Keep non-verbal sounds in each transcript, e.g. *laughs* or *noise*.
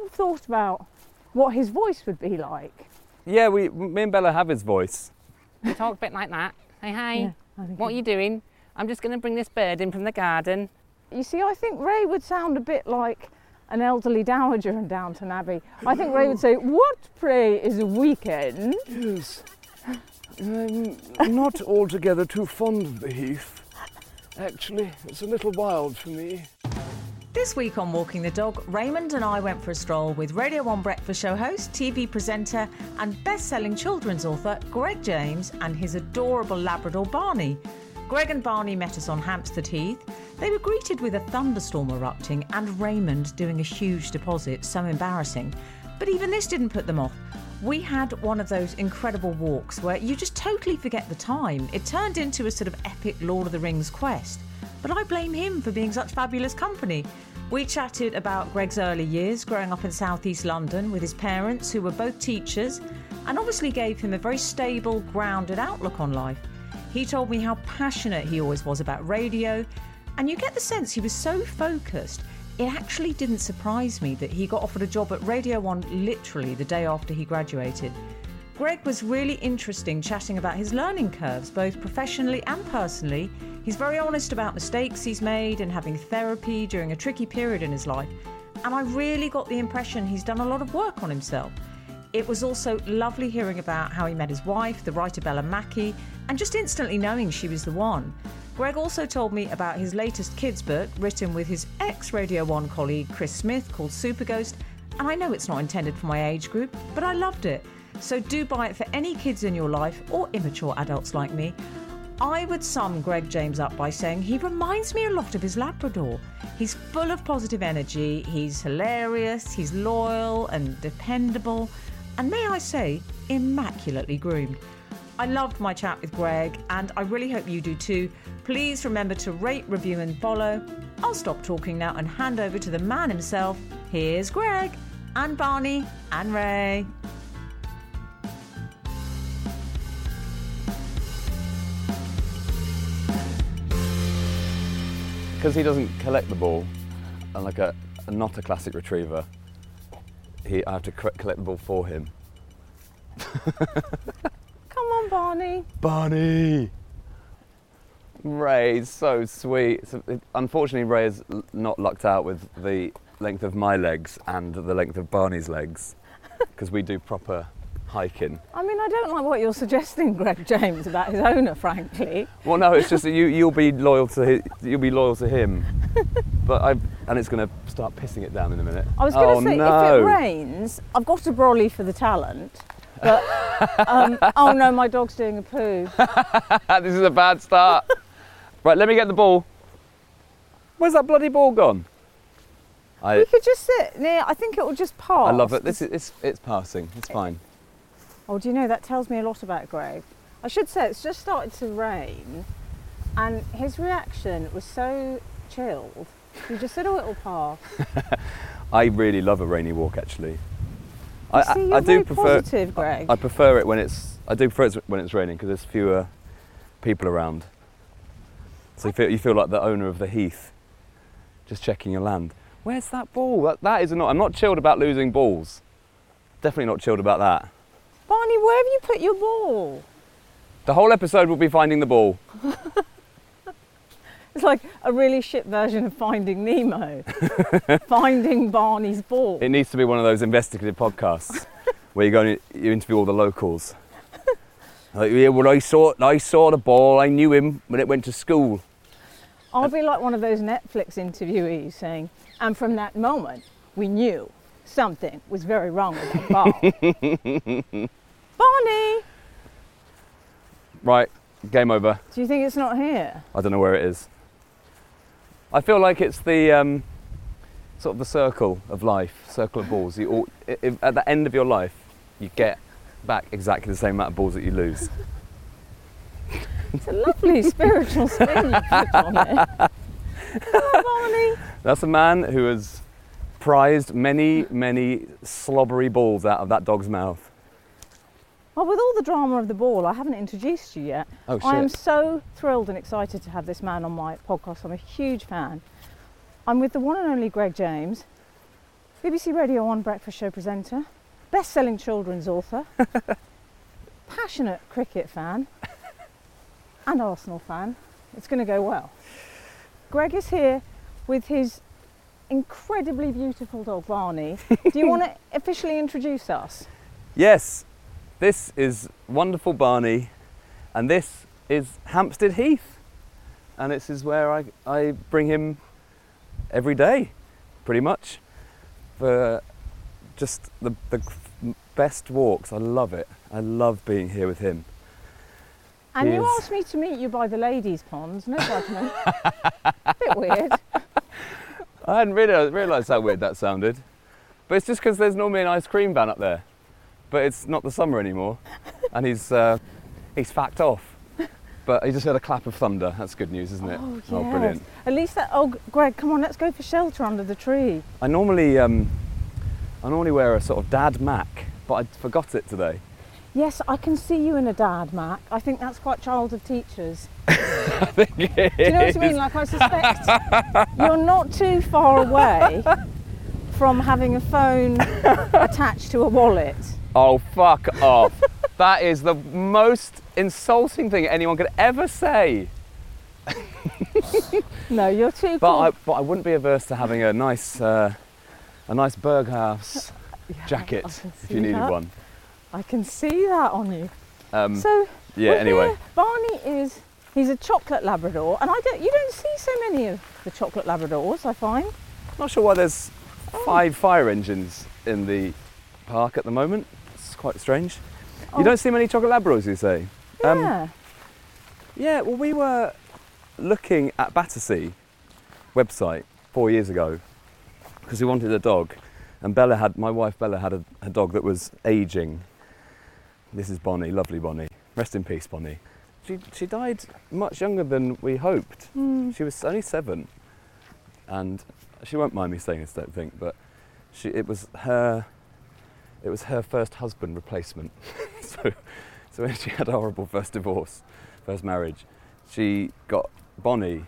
you thought about what his voice would be like? Yeah, we, me and Bella have his voice. You talk a bit like that. Hey, hey, Yeah, what are you doing? I'm just going to bring this bird in from the garden. You see, I think Ray would sound a bit like an elderly dowager in Downton Abbey. I think Ray would say, What, pray, is a weekend? Yes. I'm not altogether too fond of the heath. Actually, it's a little wild for me. This week on Walking the Dog, Raymond and I went for a stroll with Radio 1 Breakfast Show host, TV presenter, and best selling children's author Greg James and his adorable Labrador Barney. Greg and Barney met us on Hampstead Heath. They were greeted with a thunderstorm erupting and Raymond doing a huge deposit, so embarrassing. But even this didn't put them off. We had one of those incredible walks where you just totally forget the time. It turned into a sort of epic Lord of the Rings quest. But I blame him for being such fabulous company. We chatted about Greg's early years growing up in southeast London with his parents, who were both teachers, and obviously gave him a very stable, grounded outlook on life. He told me how passionate he always was about radio, and you get the sense he was so focused. It actually didn't surprise me that he got offered a job at Radio 1 literally the day after he graduated. Greg was really interesting chatting about his learning curves, both professionally and personally. He's very honest about mistakes he's made and having therapy during a tricky period in his life. And I really got the impression he's done a lot of work on himself. It was also lovely hearing about how he met his wife, the writer Bella Mackie, and just instantly knowing she was the one. Greg also told me about his latest kids' book, written with his ex Radio 1 colleague Chris Smith, called Super Ghost. And I know it's not intended for my age group, but I loved it. So do buy it for any kids in your life or immature adults like me. I would sum Greg James up by saying he reminds me a lot of his Labrador. He's full of positive energy, he's hilarious, he's loyal and dependable, and may I say, immaculately groomed. I loved my chat with Greg, and I really hope you do too. Please remember to rate, review, and follow. I'll stop talking now and hand over to the man himself. Here's Greg, and Barney, and Ray. Because he doesn't collect the ball, and like a, a not a classic retriever, he, I have to co- collect the ball for him. *laughs* Come on, Barney. Barney! Ray's so sweet. So, it- unfortunately, Ray is not lucked out with the length of my legs and the length of Barney's legs, *laughs* because we do proper hiking. I mean, I don't like what you're suggesting, Greg James, about his owner, frankly. Well, no, it's just that you you'll be loyal to his, you'll be loyal to him, *laughs* but I and it's going to start pissing it down in a minute. I was going to oh, say, no. if it rains, I've got a brolly for the talent. But, um, *laughs* oh no, my dog's doing a poo. *laughs* this is a bad start. right, let me get the ball. Where's that bloody ball gone? I You could just sit near, I think it will just pass. I love it. This is it's it's passing. It's fine. Oh, do you know, that tells me a lot about Greg. I should say, it's just started to rain, and his reaction was so chilled. He just said, oh, it'll pass. *laughs* I really love a rainy walk actually. I, See, I, I do prefer positive, Greg. I prefer it when it's I do prefer it when it's raining because there's fewer people around. So you feel you feel like the owner of the heath, just checking your land. Where's that ball? That, that is not. I'm not chilled about losing balls. Definitely not chilled about that. Barney, where have you put your ball? The whole episode will be finding the ball. *laughs* It's like a really shit version of Finding Nemo. *laughs* Finding Barney's ball. It needs to be one of those investigative podcasts *laughs* where you go and you interview all the locals. Like, yeah, well, I saw I saw the ball. I knew him when it went to school. I'll be like one of those Netflix interviewees saying, and from that moment, we knew something was very wrong with that ball. Barney, Right, game over. do you think it's not here? I don't know where it is. I feel like it's the um, sort of the circle of life, circle of balls. You all, if, at the end of your life, you get back exactly the same amount of balls that you lose. It's a lovely spiritual *laughs* spin you put on it. Oh, Barney. That's a man who has prized many, many slobbery balls out of that dog's mouth. Well, with all the drama of the ball, I haven't introduced you yet. Oh shit! I am so thrilled and excited to have this man on my podcast. I'm a huge fan. I'm with the one and only Greg James. BBC Radio 1 breakfast show presenter, best selling children's author, *laughs* passionate cricket fan, and Arsenal fan. It's going to go well. Greg is here with his incredibly beautiful dog Barney. Do you want to *laughs* officially introduce us? Yes, this is wonderful Barney, and this is Hampstead Heath, and this is where I, I bring him every day, pretty much, for just the, the best walks. I love it. I love being here with him. And you asked me to meet you by the ladies' ponds, no judgment. A bit weird. I hadn't realised, realised how weird that sounded, but it's just because there's normally an ice cream van up there, but it's not the summer anymore, *laughs* and he's uh, he's facked off. But he just heard a clap of thunder. That's good news, isn't it? Oh, yes. brilliant. At least that. Oh, Greg, come on, let's go for shelter under the tree. I normally um, I normally wear a sort of dad mac, but I forgot it today. Yes, I can see you in a dad, Mac. I think that's quite child of teachers. *laughs* I think it Do you know what I mean? Like, I suspect you're not too far away *laughs* from having a phone attached to a wallet. Oh fuck off! *laughs* that is the most insulting thing anyone could ever say. *laughs* No, you're too But cool. I, but I wouldn't be averse to having a nice uh, a nice Berghaus *laughs* jacket if you needed that. one. I can see that on you. Um, so yeah. Anyway, here. Barney is he's a chocolate Labrador, and I don't you don't see so many of the chocolate Labradors. I find. not sure why there's Oh. five fire engines in the park at the moment. It's quite strange. Oh. You don't see many chocolate Labradors, you say? Um, Yeah. Yeah, well, we were looking at Battersea website four years ago because we wanted a dog, and Bella had my wife Bella had a, a dog that was aging. This is Bonnie, lovely Bonnie. Rest in peace, Bonnie. She she died much younger than we hoped. Hmm. She was only seven, and she won't mind me saying this, don't think, but she it was her it was her first husband replacement. *laughs* so so when she had a horrible first divorce, first marriage, she got Bonnie,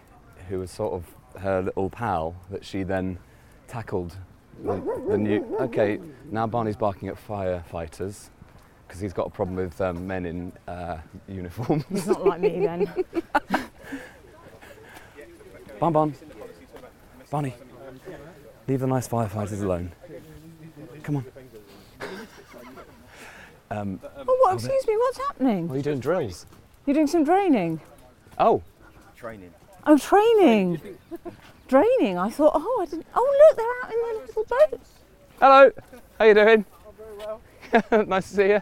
who was sort of her little pal that she then tackled the, the new. Okay, now Barney's barking at firefighters because he's got a problem with um, men in uh, uniform. He's not like me then. *laughs* Bon Bon, Bonnie, leave the nice firefighters alone. Come on. Um, Oh, what? Excuse me. What's happening? are you doing drills? You're doing some draining. Oh, Training. Oh, training. draining. I thought. Oh, I didn't. Oh, look, they're out in their little boats. hello. How you doing? I'm oh, very well. nice to see you.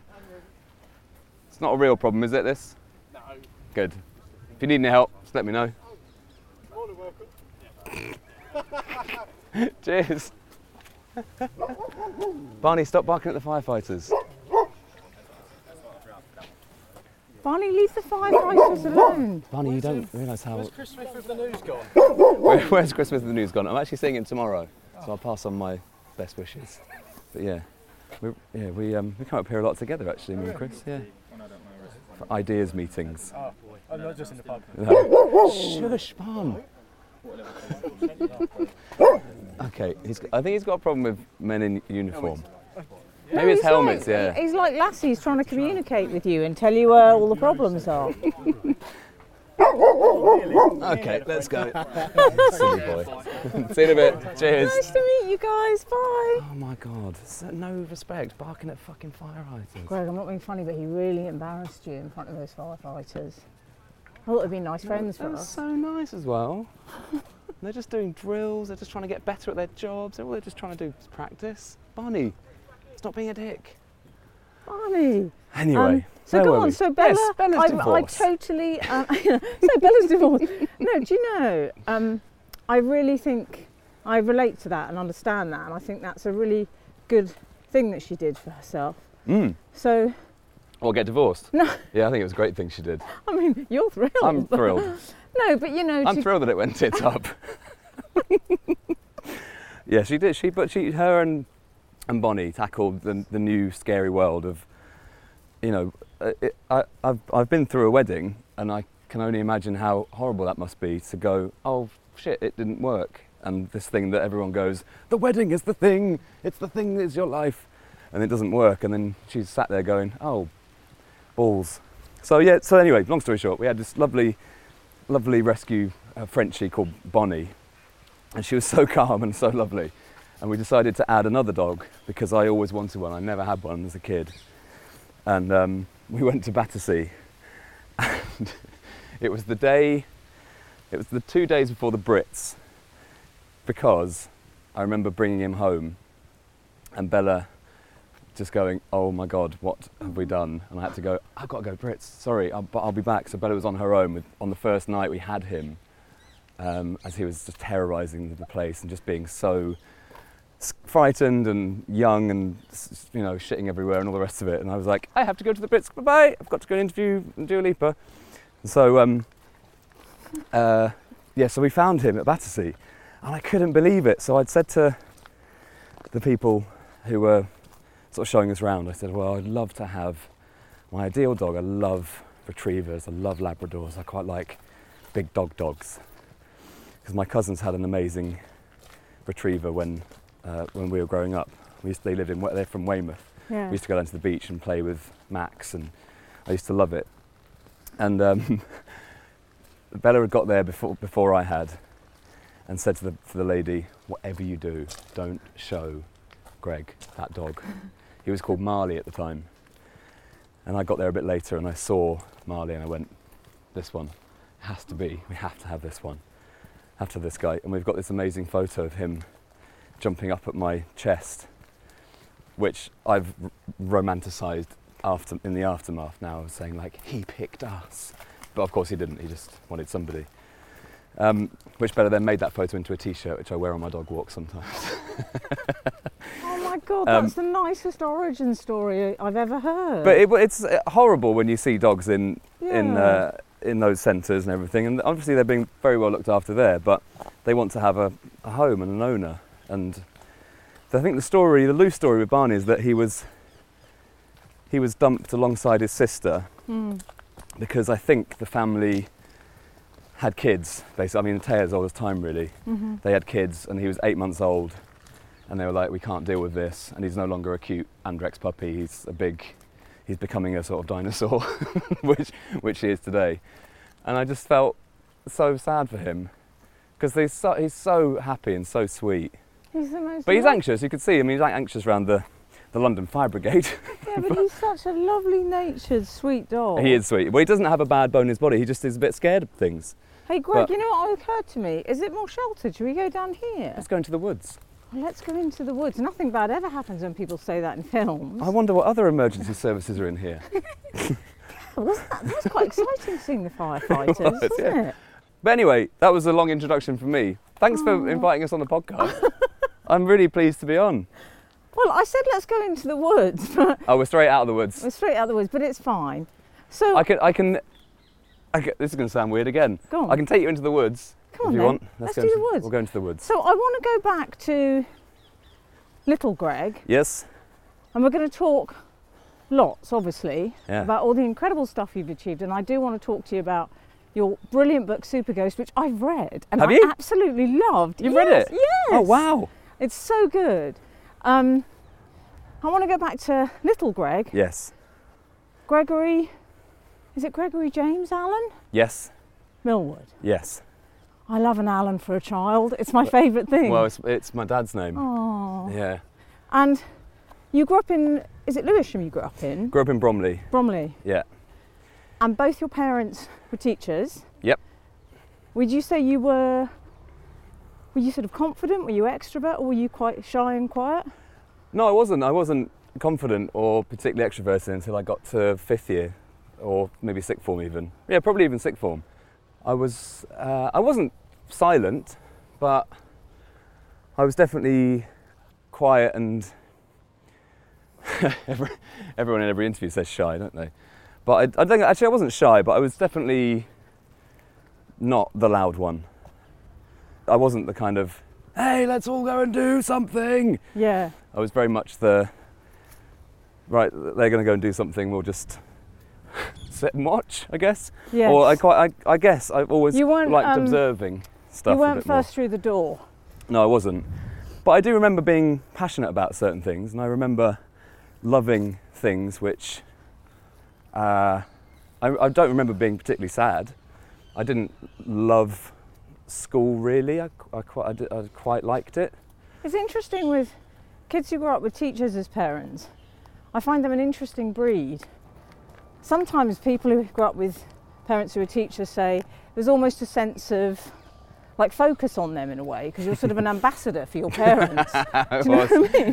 It's not a real problem, is it? This? No. Good. If you need any help, just let me know. Morning welcome. *laughs* Cheers. Barney, stop barking at the firefighters. Barney, leave the firefighters alone. Barney, you don't realise how. Chris Christmas of the news gone? Where, where's Christmas Smith of the News gone? I'm actually seeing him tomorrow, so I'll pass on my best wishes. But yeah, we yeah we um, we come up here a lot together actually, me and Chris. Yeah. For ideas meetings. Oh boy. I'm not just in the pub. Shush, Barn. *laughs* okay, he's, I think he's got a problem with men in uniform. Maybe it's he's helmets, like, yeah. He's like Lassie's trying to communicate with you and tell you where all the problems are. *laughs* Okay, let's go. Silly boy. *laughs* See you in a bit. Cheers. nice to meet you guys. Bye. Oh my god, no respect, barking at fucking fire hydrants. Greg, I'm not being funny, but he really embarrassed you in front of those firefighters. I thought they'd be nice friends for They're us. so nice as well. they're just doing drills, they're just trying to get better at their jobs, all they're just trying to do is practice. Barney, stop being a dick. Funny. Anyway, Um, so go on. we? So Bella, yes, Bella's I, I divorced. totally. Um, *laughs* so Bella's divorced. No, do you know? Um, I really think I relate to that and understand that, and I think that's a really good thing that she did for herself. Mm. So, Or get divorced. No. Yeah, I think it was a great thing she did. *laughs* I mean, you're thrilled. I'm thrilled. *laughs* No, but you know, I'm to- thrilled that it went tits up. yeah, she did. She, but she, her and and Bonnie tackled the, the new scary world of, you know, it, I, I've I've been through a wedding and I can only imagine how horrible that must be to go. Oh shit, it didn't work. and this thing that everyone goes, the wedding is the thing, it's the thing that is your life, and it doesn't work. And then she's sat there going, oh, balls. So yeah. So anyway, long story short, we had this lovely, lovely rescue uh, Frenchie called Bonnie, and she was so *laughs* calm and so lovely. And we decided to add another dog because I always wanted one. I never had one as a kid, and um, we went to Battersea, and *laughs* it was the day, it was the two days before the Brits, because I remember bringing him home, and Bella just going, "Oh my God, what have we done?" And I had to go. I've got to go Brits. Sorry, I'll, but I'll be back. So Bella was on her own with, on the first night we had him, um, as he was just terrorising the place and just being so frightened and young and you know shitting everywhere and all the rest of it. And I was like, I have to go to the Brits. Bye bye. I've got to go and interview Dua Lipa. So um, uh, yeah, so we found him at Battersea, and I couldn't believe it. So I'd said to the people who were sort of showing us around, I said, well, I'd love to have my ideal dog. I love retrievers. I love Labradors. I quite like big dog dogs because my cousins had an amazing retriever when uh, when we were growing up. We used they lived in they're from Weymouth. Yeah. We used to go down to the beach and play with Max, and I used to love it. And um, *laughs* Bella had got there before before I had, and said to the to the lady, "Whatever you do, don't show Greg that dog." *laughs* he was called Marley at the time, and I got there a bit later, and I saw Marley, and I went, "This one has to be. We have to have this one. Have to have this guy." And we've got this amazing photo of him jumping up at my chest, which I've r- romanticised after in the aftermath now, saying like he picked us, but of course he didn't. He just wanted somebody. Um, which better then made that photo into a T-shirt, which I wear on my dog walk sometimes. *laughs* Oh my god, Um, that's the nicest origin story I've ever heard. but it, it's uh, horrible when you see dogs in in uh, in those centres and everything, and obviously they're being very well looked after there, but they want to have a, a home and an owner. And I think the story, the loose story with Barney, is that he was he was dumped alongside his sister Hmm. because I think the family had kids. Basically, I mean, the tale as old as time, really. hmm They had kids, and he was eight months old, and they were like, "We can't deal with this." And he's no longer a cute Andrex puppy. He's a big. He's becoming a sort of dinosaur, *laughs* which which he is today. And I just felt so sad for him because he's so, he's so happy and so sweet. He's the most. But he's anxious. You could see. I mean, he's like anxious around the, the London Fire Brigade. *laughs* Yeah, but he's such a lovely natured, sweet dog. he is sweet. Well, he doesn't have a bad bone in his body. He just is a bit scared of things. Hey, Greg, but- you know what occurred to me? Is it more sheltered? Should we go down here? Let's go into the woods. Let's go into the woods. Nothing bad ever happens when people say that in films. I wonder what other emergency *laughs* services are in here. *laughs* Wasn't that, that was quite exciting seeing the firefighters, was, wasn't yeah. it? But anyway, that was a long introduction from me. Thanks for inviting us on the podcast. I'm really pleased to be on. Well, I said let's go into the woods, *laughs* but Oh, we're straight out of the woods. we're straight out of the woods, but it's fine. So, I can, I can, I can this is going to sound weird again. go on. I can take you into the woods Come if on you then. want. Let's go do into, the woods. We'll go into the woods. So I want to go back to little Greg, Yes. and we're going to talk lots, obviously, Yeah. about all the incredible stuff you've achieved. And I do want to talk to you about your brilliant book, Super Ghost, which I've read and Have I you? absolutely loved. You've read it? Yes. Oh wow. It's so good. Um, I want to go back to little Greg, Yes. Gregory. Is it Gregory James Allen? Yes. Millwood. Yes. I love an Allen for a child. It's my favourite thing. Well, it's, it's my dad's name. Oh. Yeah. And you grew up in, is it Lewisham you grew up in? Grew up in Bromley. Bromley. Yeah. And both your parents were teachers. Yep. Would you say you were, were you sort of confident? Were you extrovert or were you quite shy and quiet? No, I wasn't. I wasn't confident or particularly extroverted until I got to fifth year, or maybe sixth form even. Yeah, probably even sixth form. I was. Uh, I wasn't silent, but I was definitely quiet and. *laughs* Everyone in every interview says shy, don't they? But I, I think actually I wasn't shy, but I was definitely not the loud one. I wasn't the kind of, hey, let's all go and do something. Yeah. I was very much the right. They're going to go and do something. We'll just sit and watch, I guess. Yes. Or I quite, I, I guess I've always You weren't, liked um, observing stuff. you weren't bit more. first through the door. No, I wasn't. But I do remember being passionate about certain things, and I remember loving things which uh, I, I don't remember being particularly sad. I didn't love school really. I, I, quite, I, I quite liked it. It's interesting with kids who grow up with teachers as parents. I find them an interesting breed. Sometimes people who grow up with parents who are teachers say there's almost a sense of like focus on them in a way because you're sort of an ambassador for your parents. *laughs* Do you know what I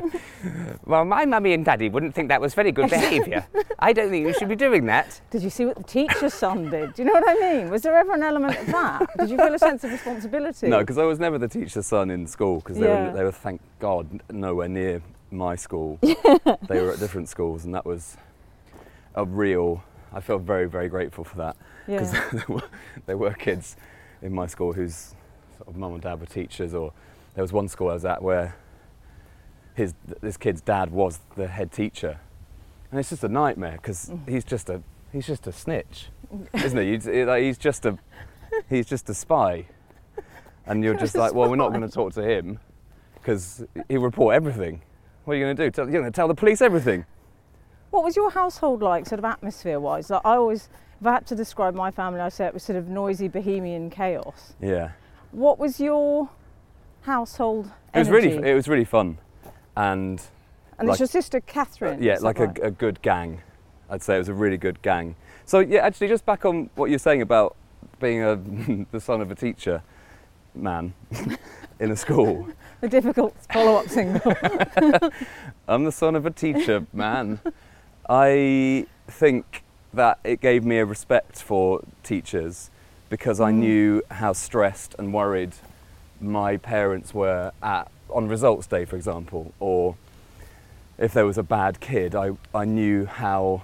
mean? *laughs* *laughs* Well, my mummy and daddy wouldn't think that was very good behaviour. I don't think you should be doing that. Did you see what the teacher's son did? Do you know what I mean? Was there ever an element of that? Did you feel a sense of responsibility? No, because I was never the teacher's son in school because they, Yeah. were, they were, thank God, nowhere near my school. they were at different schools, and that was a real. I feel very, very grateful for that because Yeah. there, were, there were kids in my school whose sort of mum and dad were teachers, or there was one school I was at where his this kid's dad was the head teacher, and it's just a nightmare because mm. he's just a he's just a snitch, *laughs* isn't he? He's, just a he's just a spy, and you're just like, well, we're not going to talk to him because he'll report everything. What are you going to do? Tell, you're going to tell the police everything. What was your household like, sort of atmosphere wise? Like I always, if I had to describe my family, I'd say it was sort of noisy bohemian chaos. Yeah. What was your household It was energy? really it was really fun, and and like- it's your sister Catherine. yeah, like right? a, a good gang. I'd say it was a really good gang. So yeah, actually, just back on what you're saying about being a *laughs* the son of a teacher man *laughs* in a school. *laughs* a difficult follow-up single. I'm the son of a teacher man. I think that it gave me a respect for teachers because I Mm. knew how stressed and worried my parents were at on results day, for example, or if there was a bad kid, I, I knew how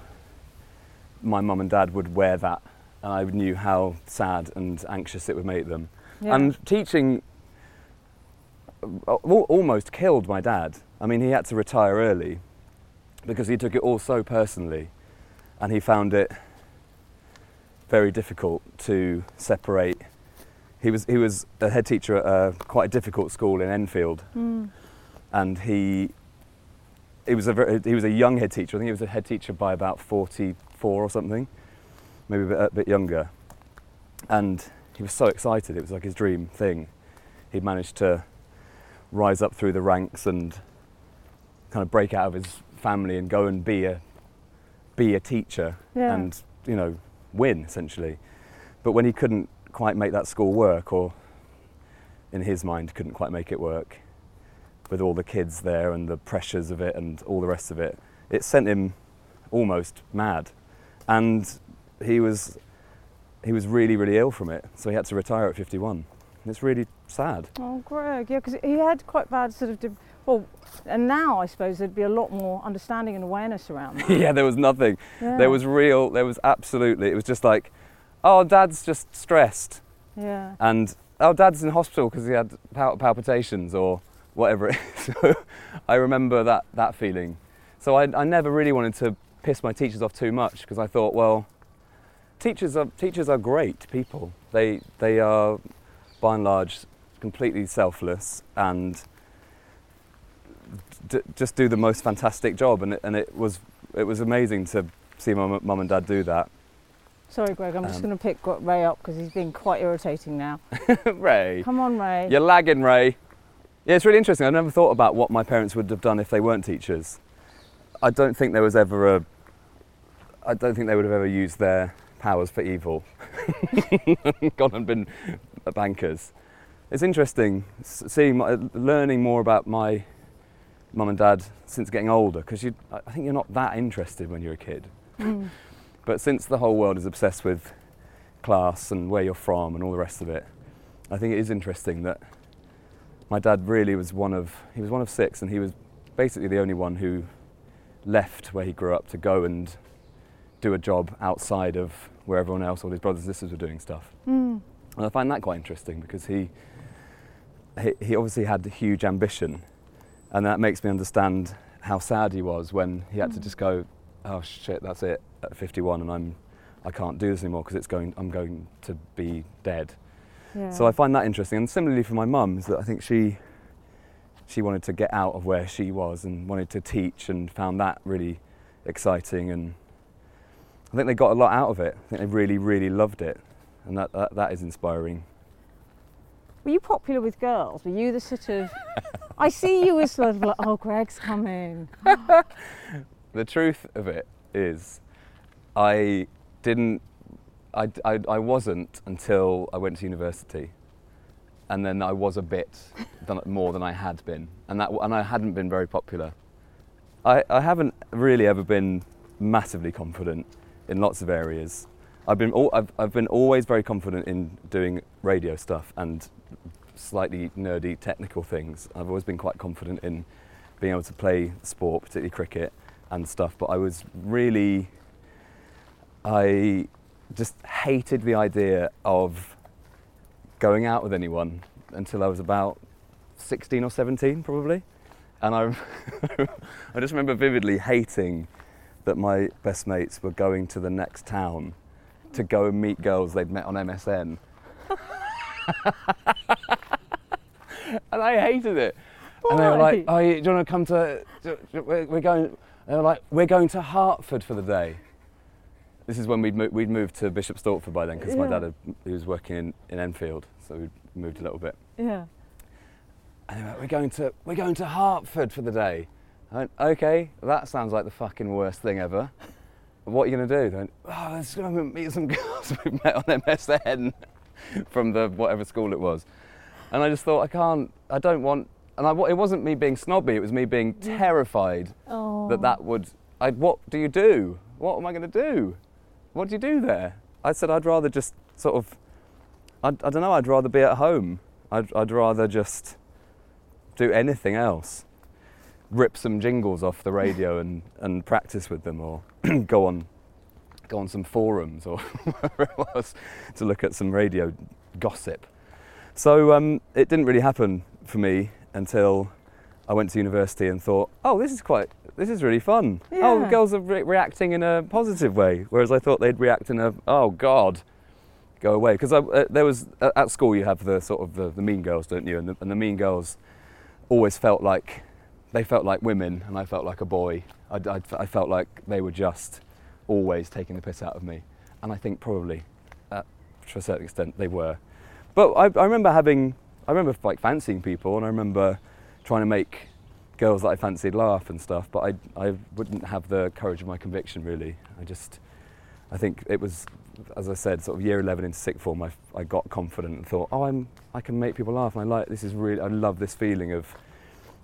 my mum and dad would wear that, and I knew how sad and anxious it would make them. Yeah. And teaching uh, almost killed my dad. I mean, he had to retire early because he took it all so personally and he found it very difficult to separate. He was, he was a head teacher at a quite a difficult school in Enfield Mm. and he, he, was a very, he was a young head teacher. I think he was a head teacher by about 44 or something, maybe a bit, a bit younger. And he was so excited, it was like his dream thing. He'd managed to rise up through the ranks and kind of break out of his family and go and be a be a teacher Yeah. and you know win essentially. But when he couldn't quite make that school work, or in his mind couldn't quite make it work, with all the kids there and the pressures of it and all the rest of it, it sent him almost mad, and he was he was really really ill from it, so he had to retire at 51. And it's really sad. Oh, Greg, yeah, because he had quite bad sort of, de- well, and now I suppose there'd be a lot more understanding and awareness around that. *laughs* yeah, there was nothing. Yeah. There was real. There was absolutely. It was just like, oh, Dad's just stressed, Yeah. and oh, Dad's in hospital because he had pal- palpitations or whatever. it is. *laughs* so I remember that that feeling. So I, I never really wanted to piss my teachers off too much because I thought, well, teachers are teachers are great people. They they are by and large completely selfless and d- just do the most fantastic job. And it, and it was it was amazing to see my mu- mum and dad do that. Sorry, Greg, I'm just Um, going to pick Ray up because he's being quite irritating now. *laughs* Ray, Come on, Ray. you're lagging, Ray. Yeah, it's really interesting. I never thought about what my parents would have done if they weren't teachers. I don't think there was ever a. I don't think they would have ever used their powers for evil. *laughs* Gone and been bankers. It's interesting seeing, my, learning more about my mum and dad since getting older because I I think you're not that interested when you're a kid. Mm. *laughs* But since the whole world is obsessed with class and where you're from and all the rest of it, I think it is interesting that my dad really was one of he was one of six and he was basically the only one who left where he grew up to go and do a job outside of where everyone else, all his brothers and sisters were doing stuff. Mm. And I find that quite interesting because he, he, he obviously had a huge ambition, and that makes me understand how sad he was when he had to mm. just go, oh shit, that's it at 51, and I'm, I can't do this anymore because it's going, I'm going to be dead. Yeah. So I find that interesting. And similarly for my mum, is that I think she she wanted to get out of where she was and wanted to teach and found that really exciting and I think they got a lot out of it. I think they really, really loved it. And that, that, that is inspiring. Were you popular with girls? Were you the sort of? I see you as sort of like, oh, Greg's coming. *laughs* The truth of it is, I didn't, I, I, I wasn't until I went to university. And then I was a bit more than I had been. And, that, and I hadn't been very popular. I, I haven't really ever been massively confident in lots of areas. I've been, al- I've, I've been always very confident in doing radio stuff and slightly nerdy technical things. I've always been quite confident in being able to play sport, particularly cricket and stuff. But I was really, I just hated the idea of going out with anyone until I was about 16 or 17, probably. And I, *laughs* I just remember vividly hating that my best mates were going to the next town to go and meet girls they'd met on MSN. *laughs* and I hated it. And they were like, Why? "Oh, do you want to come to? We're going." They were like, "We're going to Hertford for the day." This is when we'd mo- we'd moved to Bishop Stortford by then because my dad had, he was working in, in Enfield, so we moved a little bit. Yeah. And they were like, we're going to we're going to Hertford for the day. I went, okay, that sounds like the fucking worst thing ever. What are you going to do? They went, oh, let's going to meet some *laughs* girls we met on MSN *laughs* from the whatever school it was. And I just thought, I can't, I don't want, and I, it wasn't me being snobby, it was me being terrified Oh. that that would, I, what do you do? What am I going to do? What do you do there? I said, I'd rather just sort of, I, I don't know, I'd rather be at home. I'd, I'd rather just do anything else. Rip some jingles off the radio *laughs* and, and practice with them or *clears throat* go on go on some forums or *laughs* whatever it was to look at some radio gossip. So um, it didn't really happen for me until I went to university and thought, oh, this is quite, this is really fun. Oh, the girls are re- reacting in a positive way, whereas I thought they'd react in a, oh God, go away. Because uh, there was at at school you have the sort of the, the mean girls, don't you? And the, and the mean girls always felt like they felt like women, and I felt like a boy. I, I, I felt like they were just always taking the piss out of me, and I think probably, uh, to a certain extent, they were. But I, I remember having, I remember like fancying people, and I remember trying to make girls that I fancied laugh and stuff. But I, I wouldn't have the courage of my conviction really. I just, I think it was, as I said, sort of year 11 into sixth form. I, I got confident and thought, oh, I'm, I can make people laugh, and I like this is really, I love this feeling of,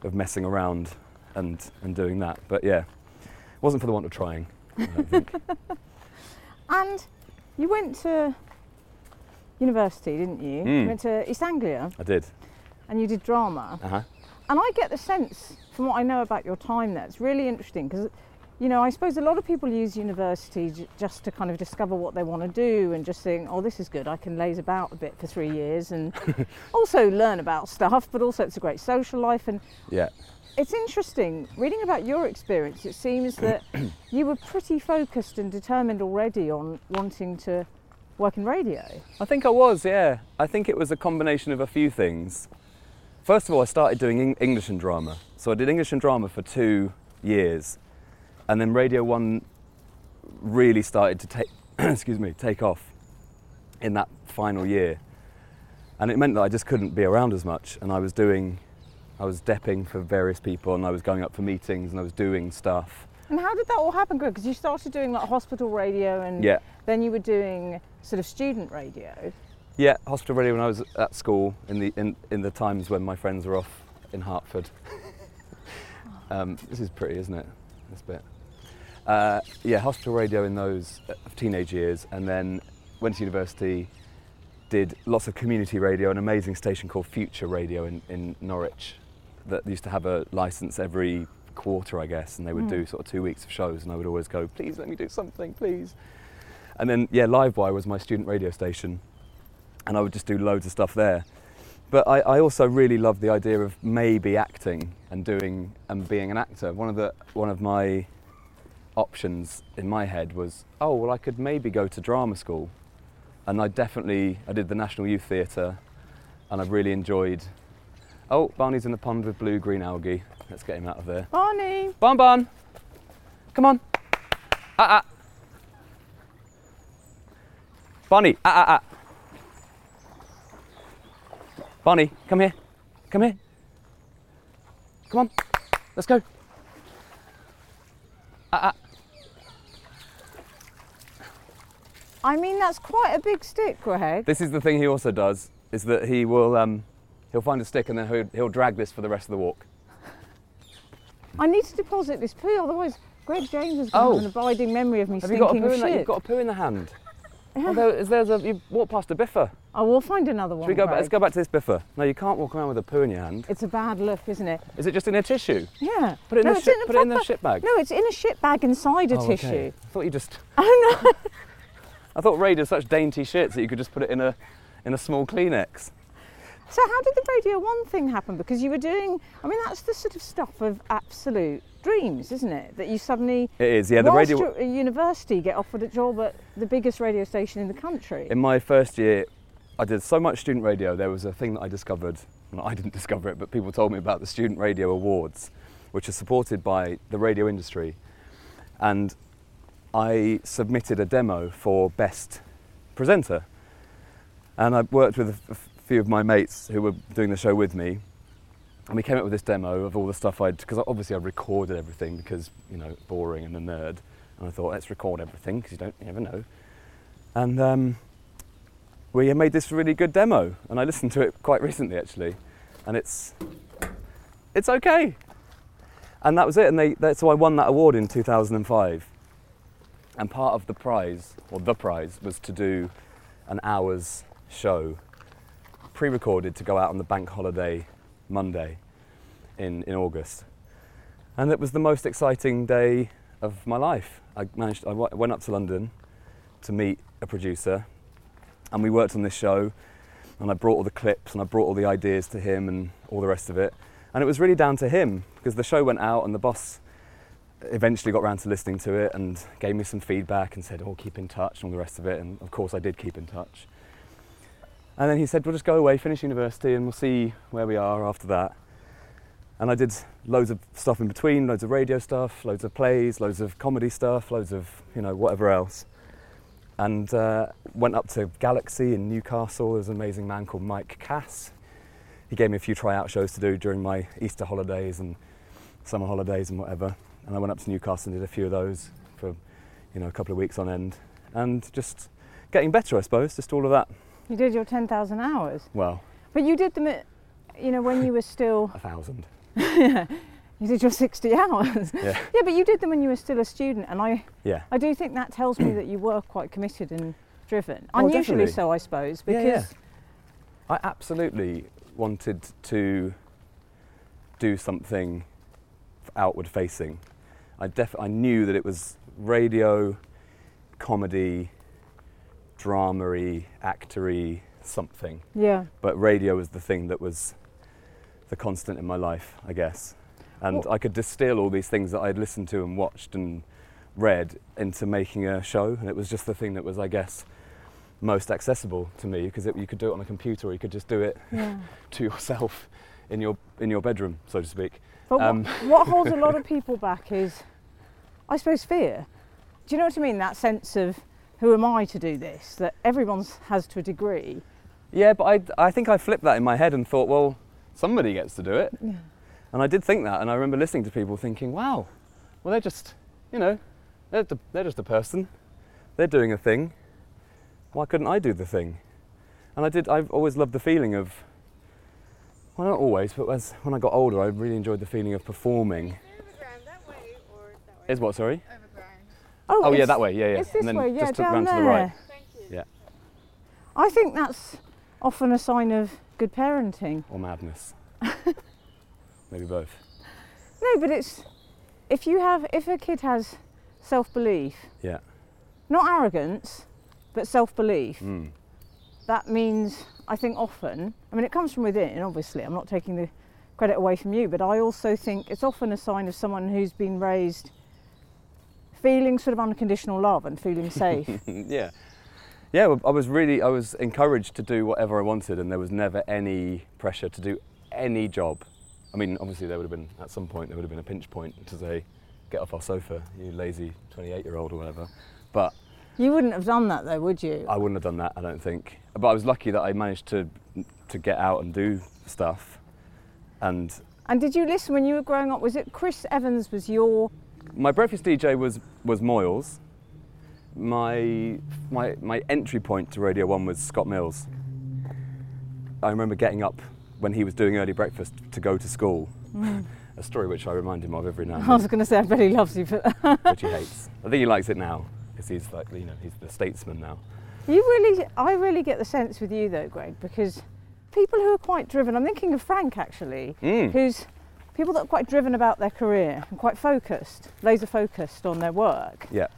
of messing around and and doing that. But yeah, it wasn't for the want of trying. I don't think. *laughs* And you went to university, didn't you? Mm. You went to East Anglia I did. and you did drama. Uh huh. And I get the sense from what I know about your time there, it's really interesting because, you know, I suppose a lot of people use university j- just to kind of discover what they want to do and just think, oh, this is good, I can laze about a bit for three years and *laughs* also learn about stuff, but also it's a great social life. And Yeah. it's interesting reading about your experience. It seems *clears throat* that you were pretty focused and determined already on wanting to work in radio. I think I was, yeah. I think it was a combination of a few things. First of all, I started doing English and drama. So I did English and drama for two years. And then Radio 1 really started to take, *clears throat* excuse me, take off in that final year. And it meant that I just couldn't be around as much. And I was doing, I was depping for various people and I was going up for meetings and I was doing stuff. And how did that all happen, Greg? Because you started doing like hospital radio and Yeah. then you were doing sort of student radio. Yeah, hospital radio when I was at school in the in, in the times when my friends were off in Hertford. *laughs* um, this is pretty, isn't it? This bit. Uh, yeah, hospital radio in those uh, teenage years, and then went to university. Did lots of community radio, an amazing station called Future Radio in, in Norwich, that used to have a license every quarter, I guess, and they would do sort of two weeks of shows, and I would always go, please let me do something, please. And then yeah, Livewire was my student radio station, and I would just do loads of stuff there. But I, I also really loved the idea of maybe acting and doing and being an actor. One of the one of my options in my head was, oh well, I could maybe go to drama school and I definitely I did the National Youth Theatre, and I've really enjoyed. Oh, Barney's in the pond with blue green algae. Let's get him out of there. Barney. Barn, Barn, come on. Ah, ah. Barney, ah, ah, ah. Barney, come here. Come here. Come on. Let's go. Ah, ah. I mean, that's quite a big stick, Greg. This is the thing he also does, is that he will, um, he'll find a stick and then he'll, he'll drag this for the rest of the walk. I need to deposit this poo, otherwise Greg James has got Oh. an abiding memory of me Have you got a poo shit. You've got a poo in the hand. *laughs* Oh, there, is there's a, you walk past a biffer. I will find another one. Should we go back? Let's go back to this biffer. No, you can't walk around with a poo in your hand. It's a bad look, isn't it? Is it just in a tissue? Yeah. Put it in, no, the, it's shit, in put it in the shit bag. No, it's in a shit bag inside a Oh, tissue. okay. I thought you just. *laughs* Oh no. *laughs* I thought Ray did such dainty shit that you could just put it in a in a small Kleenex. So how did the Radio One thing happen? Because you were doing, I mean, that's the sort of stuff of absolute dreams, isn't it? That you suddenly, It is, yeah. The radio. at university, get offered a job at the biggest radio station in the country. In my first year, I did so much student radio. There was a thing that I discovered. Well, I didn't *laughs* discover it, but people told me about the Student Radio Awards, which are supported by the radio industry. And I submitted a demo for best presenter. And I worked with a few of my mates who were doing the show with me. And we came up with this demo of all the stuff I'd, because obviously I recorded everything because, you know, boring and a nerd. And I thought, let's record everything because you don't, you never know. And um, we made this really good demo, and I listened to it quite recently actually, and it's it's okay. And that was it. And they, that, so I won that award in 2005. And part of the prize, or the prize, was to do an hour's show, pre-recorded to go out on the bank holiday Monday in, in August. And it was the most exciting day of my life. I managed. I went up to London to meet a producer, and we worked on this show. And I brought all the clips and I brought all the ideas to him and all the rest of it. And it was really down to him because the show went out and the boss eventually got round to listening to it and gave me some feedback and said, "Oh, keep in touch" and all the rest of it. And of course, I did keep in touch. And then he said, "We'll just go away, finish university, and we'll see where we are after that." And I did loads of stuff in between, loads of radio stuff, loads of plays, loads of comedy stuff, loads of you know whatever else. And uh, went up to Galaxy in Newcastle. There's an amazing man called Mike Cass. He gave me a few tryout shows to do during my Easter holidays and summer holidays and whatever. And I went up to Newcastle and did a few of those for you know a couple of weeks on end. And just getting better, I suppose. Just all of that. You did your 10,000 hours. Well, But you did them at, you know, when you were still, *laughs* a thousand. yeah. *laughs* you did your 60 hours. Yeah. Yeah, but you did them when you were still a student, and I, Yeah. I do think that tells me that you were quite committed and driven. Oh, Unusually definitely. so, I suppose, Yeah, because yeah. I absolutely wanted to do something outward facing. I def- I knew that it was radio, comedy, drama-y, actory, something. yeah. But radio was the thing that was the constant in my life, I guess. And Well- I could distill all these things that I'd listened to and watched and read into making a show. And it was just the thing that was, I guess, most accessible to me because you could do it on a computer or you could just do it Yeah. *laughs* to yourself in your, in your bedroom, so to speak. But Um, what, what holds a *laughs* lot of people back is, I suppose, fear. Do you know what I mean? That sense of who am I to do this? That everyone has to a degree. Yeah, but I, I think I flipped that in my head and thought, well, somebody gets to do it. Yeah. And I did think that, and I remember listening to people thinking, wow, well, they're just, you know, they're, they're just a person. They're doing a thing. Why couldn't I do the thing? And I did, I've always loved the feeling of, well, not always, but as, when I got older, I really enjoyed the feeling of performing. Overground that way or that way? Is what, sorry? Overground. Oh, Oh, yeah, that way, yeah, yeah. It's this and then way, yeah, just to- down round there. to the right. Thank you. Yeah. I think that's often a sign of good parenting. Or madness. *laughs* Maybe both. No, but it's if you have if a kid has self-belief, Yeah. not arrogance, but self-belief, Mm. that means I think often. I mean, it comes from within. Obviously, I'm not taking the credit away from you, but I also think it's often a sign of someone who's been raised feeling sort of unconditional love and feeling *laughs* safe. yeah. Yeah, I was really, I was encouraged to do whatever I wanted, and there was never any pressure to do any job. I mean, obviously there would have been at some point there would have been a pinch point to say, "Get off our sofa, you lazy 28-year-old or whatever." But You wouldn't have done that though, would you? I wouldn't have done that, I don't think. But I was lucky that I managed to to get out and do stuff. And And did you listen when you were growing up? Was it Chris Evans was your my breakfast DJ was was Moyles. My my my entry point to Radio One was Scott Mills. I remember getting up when he was doing early breakfast to go to school. Mm. A story which I remind him of every now and *laughs* I was going to say I bet he loves you for that. which he hates. I think he likes it now because he's like you know he's the statesman now. You really, I really get the sense with you though, Greg, because people who are quite driven. I'm thinking of Frank actually, Mm. who's people that are quite driven about their career and quite focused, laser focused on their work. Yeah.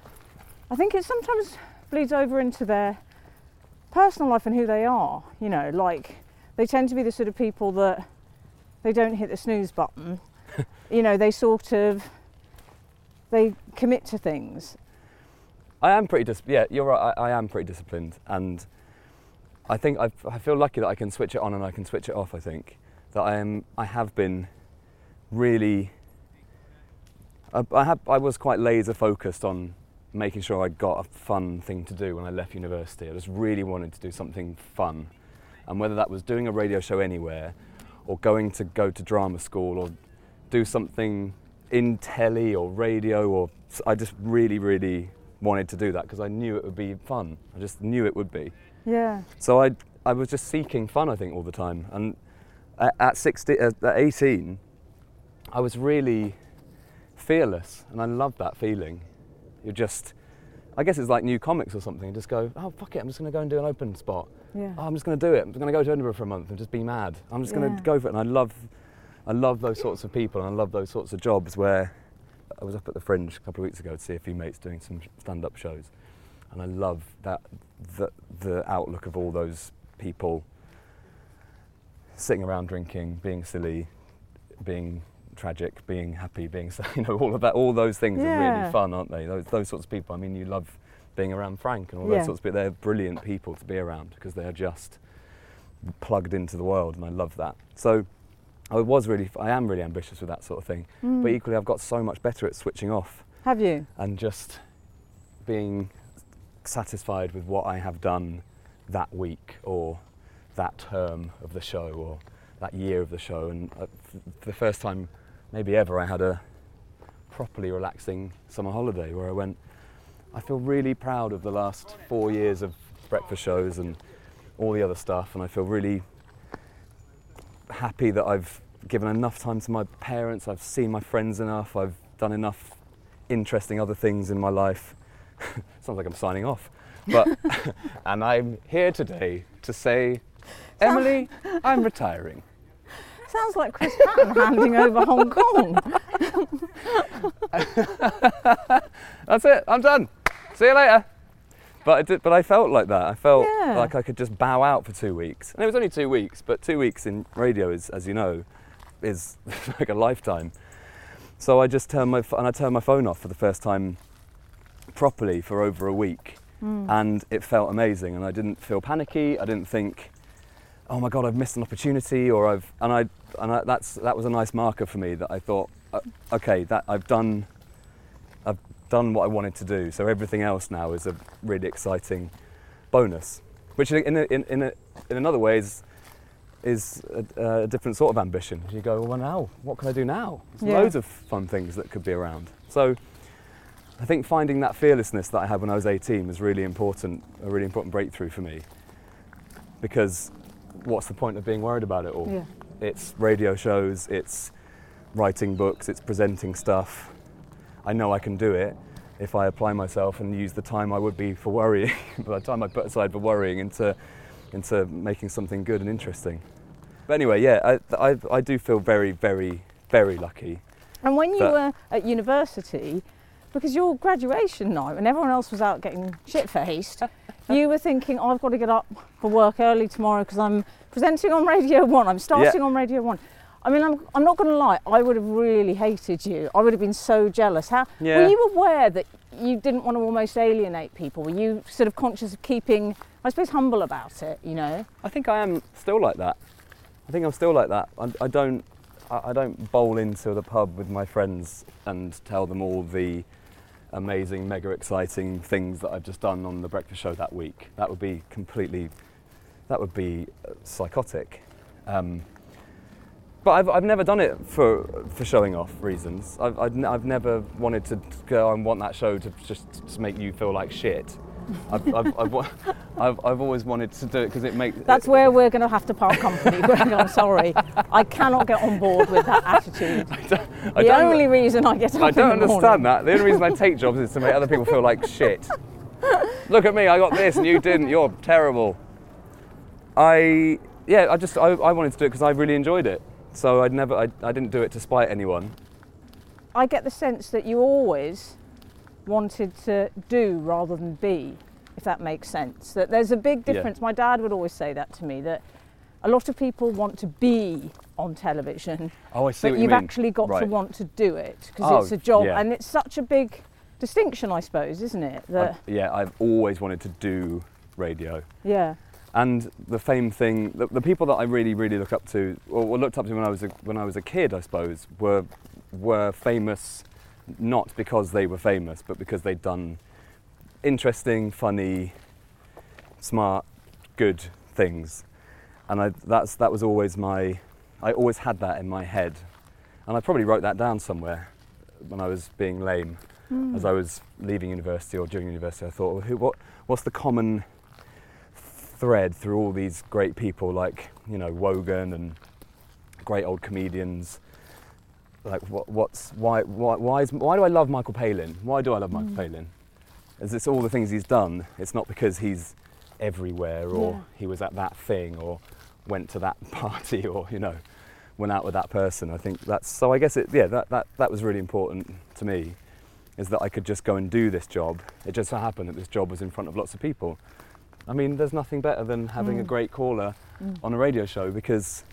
I think it sometimes bleeds over into their personal life and who they are. You know, like they tend to be the sort of people that they don't hit the snooze button. *laughs* you know, they sort of they commit to things. I am pretty dis- yeah, you're right. I, I am pretty disciplined, and I think I, I feel lucky that I can switch it on and I can switch it off. I think that I am. I have been really. I, I have. I was quite laser focused on making sure I got a fun thing to do when I left university. I just really wanted to do something fun, and whether that was doing a radio show anywhere, or going to go to drama school, or do something in telly or radio, or I just really, really wanted to do that because I knew it would be fun. I just knew it would be. Yeah. So I, I was just seeking fun, I think, all the time. And at, at 60, uh, at 18, I was really fearless, and I loved that feeling. You're just, I guess it's like new comics or something. You just go, oh fuck it, I'm just going to go and do an open spot. Yeah. Oh, I'm just going to do it. I'm going to go to Edinburgh for a month and just be mad. I'm just going to go for it. And I love, I love those sorts of people, and I love those sorts of jobs where I was up at the Fringe a couple of weeks ago to see a few mates doing some stand-up shows, and I love that the the outlook of all those people sitting around drinking, being silly, being tragic, being happy, being sad, *laughs* you know all of that. All those things are really fun, aren't they? Those those sorts of people. I mean, you love being around Frank and all Yeah. those sorts of people. They're brilliant people to be around because they are just plugged into the world, and I love that. So. I was really, I am really ambitious with that sort of thing, Mm. but equally I've got so much better at switching off Have you? and just being satisfied with what I have done that week or that term of the show or that year of the show. And uh, for the first time, maybe ever, I had a properly relaxing summer holiday where I went, I feel really proud of the last four years of breakfast shows and all the other stuff, and I feel really happy that I've given enough time to my parents, I've seen my friends enough, I've done enough interesting other things in my life. *laughs* Sounds like I'm signing off. But *laughs* and I'm here today to say, Emily, I'm retiring. Sounds like Chris Patten handing over Hong Kong. *laughs* That's it. I'm done. See you later. But I did, but I felt like that. I felt Yeah. like I could just bow out for two weeks, and it was only two weeks. But two weeks in radio is, as you know, is *laughs* like a lifetime. So I just turned my and I turned my phone off for the first time properly for over a week, hmm. and it felt amazing. And I didn't feel panicky. I didn't think, oh my god, I've missed an opportunity, or I've and I and I, that's that was a nice marker for me that I thought, okay, that I've done done what I wanted to do. So everything else now is a really exciting bonus, which in a, in, in, a, in another way is, is a, a different sort of ambition. You go, well, now, what can I do now? There's Yeah. loads of fun things that could be around. So I think finding that fearlessness that I had when I was 18 was really important, a really important breakthrough for me. Because what's the point of being worried about it all? Yeah. It's radio shows, it's writing books, it's presenting stuff. I know I can do it if I apply myself and use the time I would be for worrying, by *laughs* the time I put aside for worrying, into, into making something good and interesting. But anyway, yeah, I, I, I do feel very, very, very lucky. And when you were at university, because your graduation night, when everyone else was out getting shit faced, *laughs* you were thinking, oh, I've got to get up for work early tomorrow because I'm presenting on Radio 1, I'm starting on Radio 1. I mean, I'm, I'm not going to lie. I would have really hated you. I would have been so jealous. How Yeah. were you aware that you didn't want to almost alienate people? Were you sort of conscious of keeping, I suppose, humble about it? You know. I think I am still like that. I think I'm still like that. I, I don't. I, I don't bowl into the pub with my friends and tell them all the amazing, mega exciting things that I've just done on the breakfast show that week. That would be completely. That would be uh, psychotic. Um, but I've, I've never done it for for showing off reasons. I've, I've, n- I've never wanted to go and want that show to just to make you feel like shit. I've, I've, I've, *laughs* I've, I've always wanted to do it because it makes That's where we're going to have to part company. *laughs* Greg, I'm sorry. I cannot get on board with that attitude. *laughs* I the don't- only reason I get up I don't understand morning, that. The only reason I take jobs is to make other people feel like shit. Look at me, I got this and you didn't. You're terrible. I yeah, I just I, I wanted to do it because I really enjoyed it. So I'd never I, I didn't do it to spite anyone. I get the sense that you always wanted to do rather than be, if that makes sense. That there's a big Yeah. difference. My dad would always say that to me that a lot of people want to be on television, Oh, I see but what you you've mean. actually got to want to do it because Oh, it's a job, yeah. and it's such a big distinction, I suppose, isn't it? That I've- yeah, I've always wanted to do radio. yeah, And the fame thing, the, the people that I really, really look up to, or, looked up to when I was a, when I was a kid, I suppose, were were famous not because they were famous, but because they'd done interesting, funny, smart, good things. And I, that's that was always my, I always had that in my head, and I probably wrote that down somewhere when I was being lame, as hmm. I was leaving university or during university. I thought, well, who, what, what's the common thread through all these great people like you know Wogan and great old comedians. Like what, what's why why why, is, why do I love Michael Palin? Why do I love Michael mm. Palin? Is it's all the things he's done? It's not because he's everywhere or Yeah. he was at that thing or went to that *laughs* party or you know went out with that person. I think that's so. I guess it yeah that that that was really important to me. Is that I could just go and do this job. It just so happened that this job was in front of lots of people. I mean, there's nothing better than having a mm. great caller mm. on a radio show because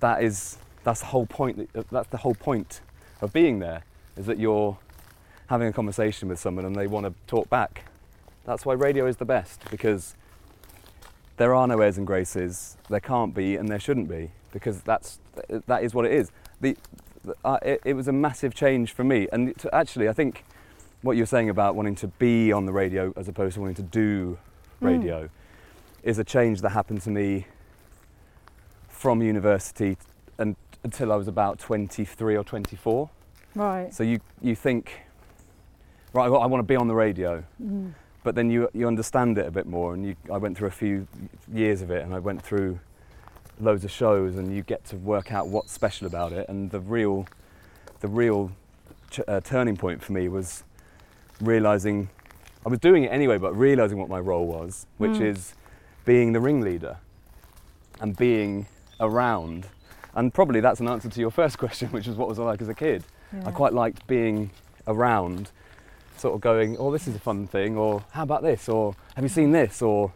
that is that's the whole point. that- uh, That's the whole point of being there is that you're having a conversation with someone and they want to talk back. That's why radio is the best because there are no airs and graces. There can't be and there shouldn't be because that's that is what it is. The, uh, it, it was a massive change for me and to actually I think what you're saying about wanting to be on the radio as opposed to wanting to do radio is a change that happened to me from university and until I was about 23 or 24. right. So you you think, right, I want to be on the radio, Mm. but then you you understand it a bit more, and you I went through a few years of it, and I went through loads of shows, and you get to work out what's special about it, and the real the real ch- uh, turning point for me was realizing I was doing it anyway, but realizing what my role was, which Mm. is being the ringleader and being around. And probably that's an answer to your first *laughs* question, which is what was I like as a kid. I quite liked being around, sort of going, oh, this is a fun thing, or how about this, or have you seen this, or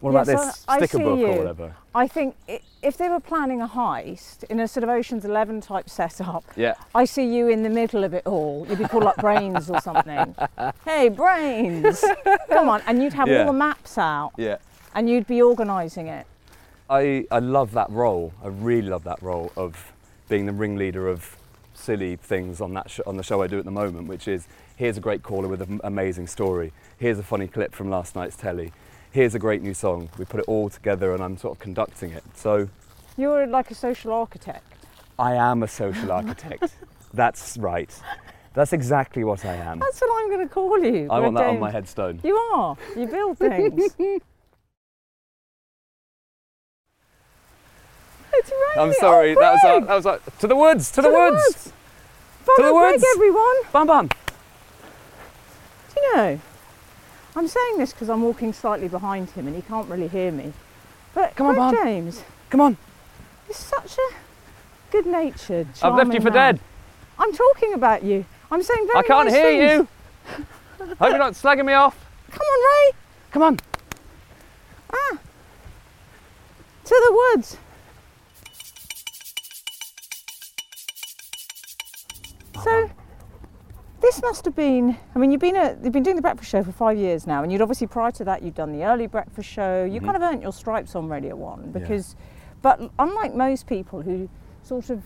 what about Yes, this I- sticker book you. or whatever. I think if they were planning a heist in a sort of Ocean's Eleven type setup, Yeah, I see you in the middle of it all. You'd be called like Brains or something. *laughs* hey, Brains! Come on. And you'd have Yeah. all the maps out yeah. and you'd be organising it. I, I love that role. I really love that role of being the ringleader of silly things on that sh- on the show I do at the moment, which is here's a great caller with an amazing story. Here's a funny clip from last night's telly. Here's a great new song. We put it all together, and I'm sort of conducting it. So You're like a social architect. I am a social architect. *laughs* That's right. That's exactly what I am. That's what I'm going to call you. I want that on my headstone. You are. You build *laughs* things. it's raining. I'm sorry. Oh, that was our, that was our, to the woods. To, To the, the woods. woods. Follow the woods. everyone. Bam bam. Do you know? I'm saying this because I'm walking slightly behind him and he can't really hear me. But Come on, James Come on. is such a good-natured. I've left you for man. dead. I'm talking about you. I'm saying very I can't nice hear things. you. *laughs* Hope you're not slagging me off. Come on, Ray. Come on. Ah. To the woods. So this must have been. I mean, you've been a, you've been doing the breakfast show for five years now, and you'd obviously prior to that you'd done the early breakfast show. You Mhm. kind of earned your stripes on Radio One Yeah. because, but unlike most people who sort of,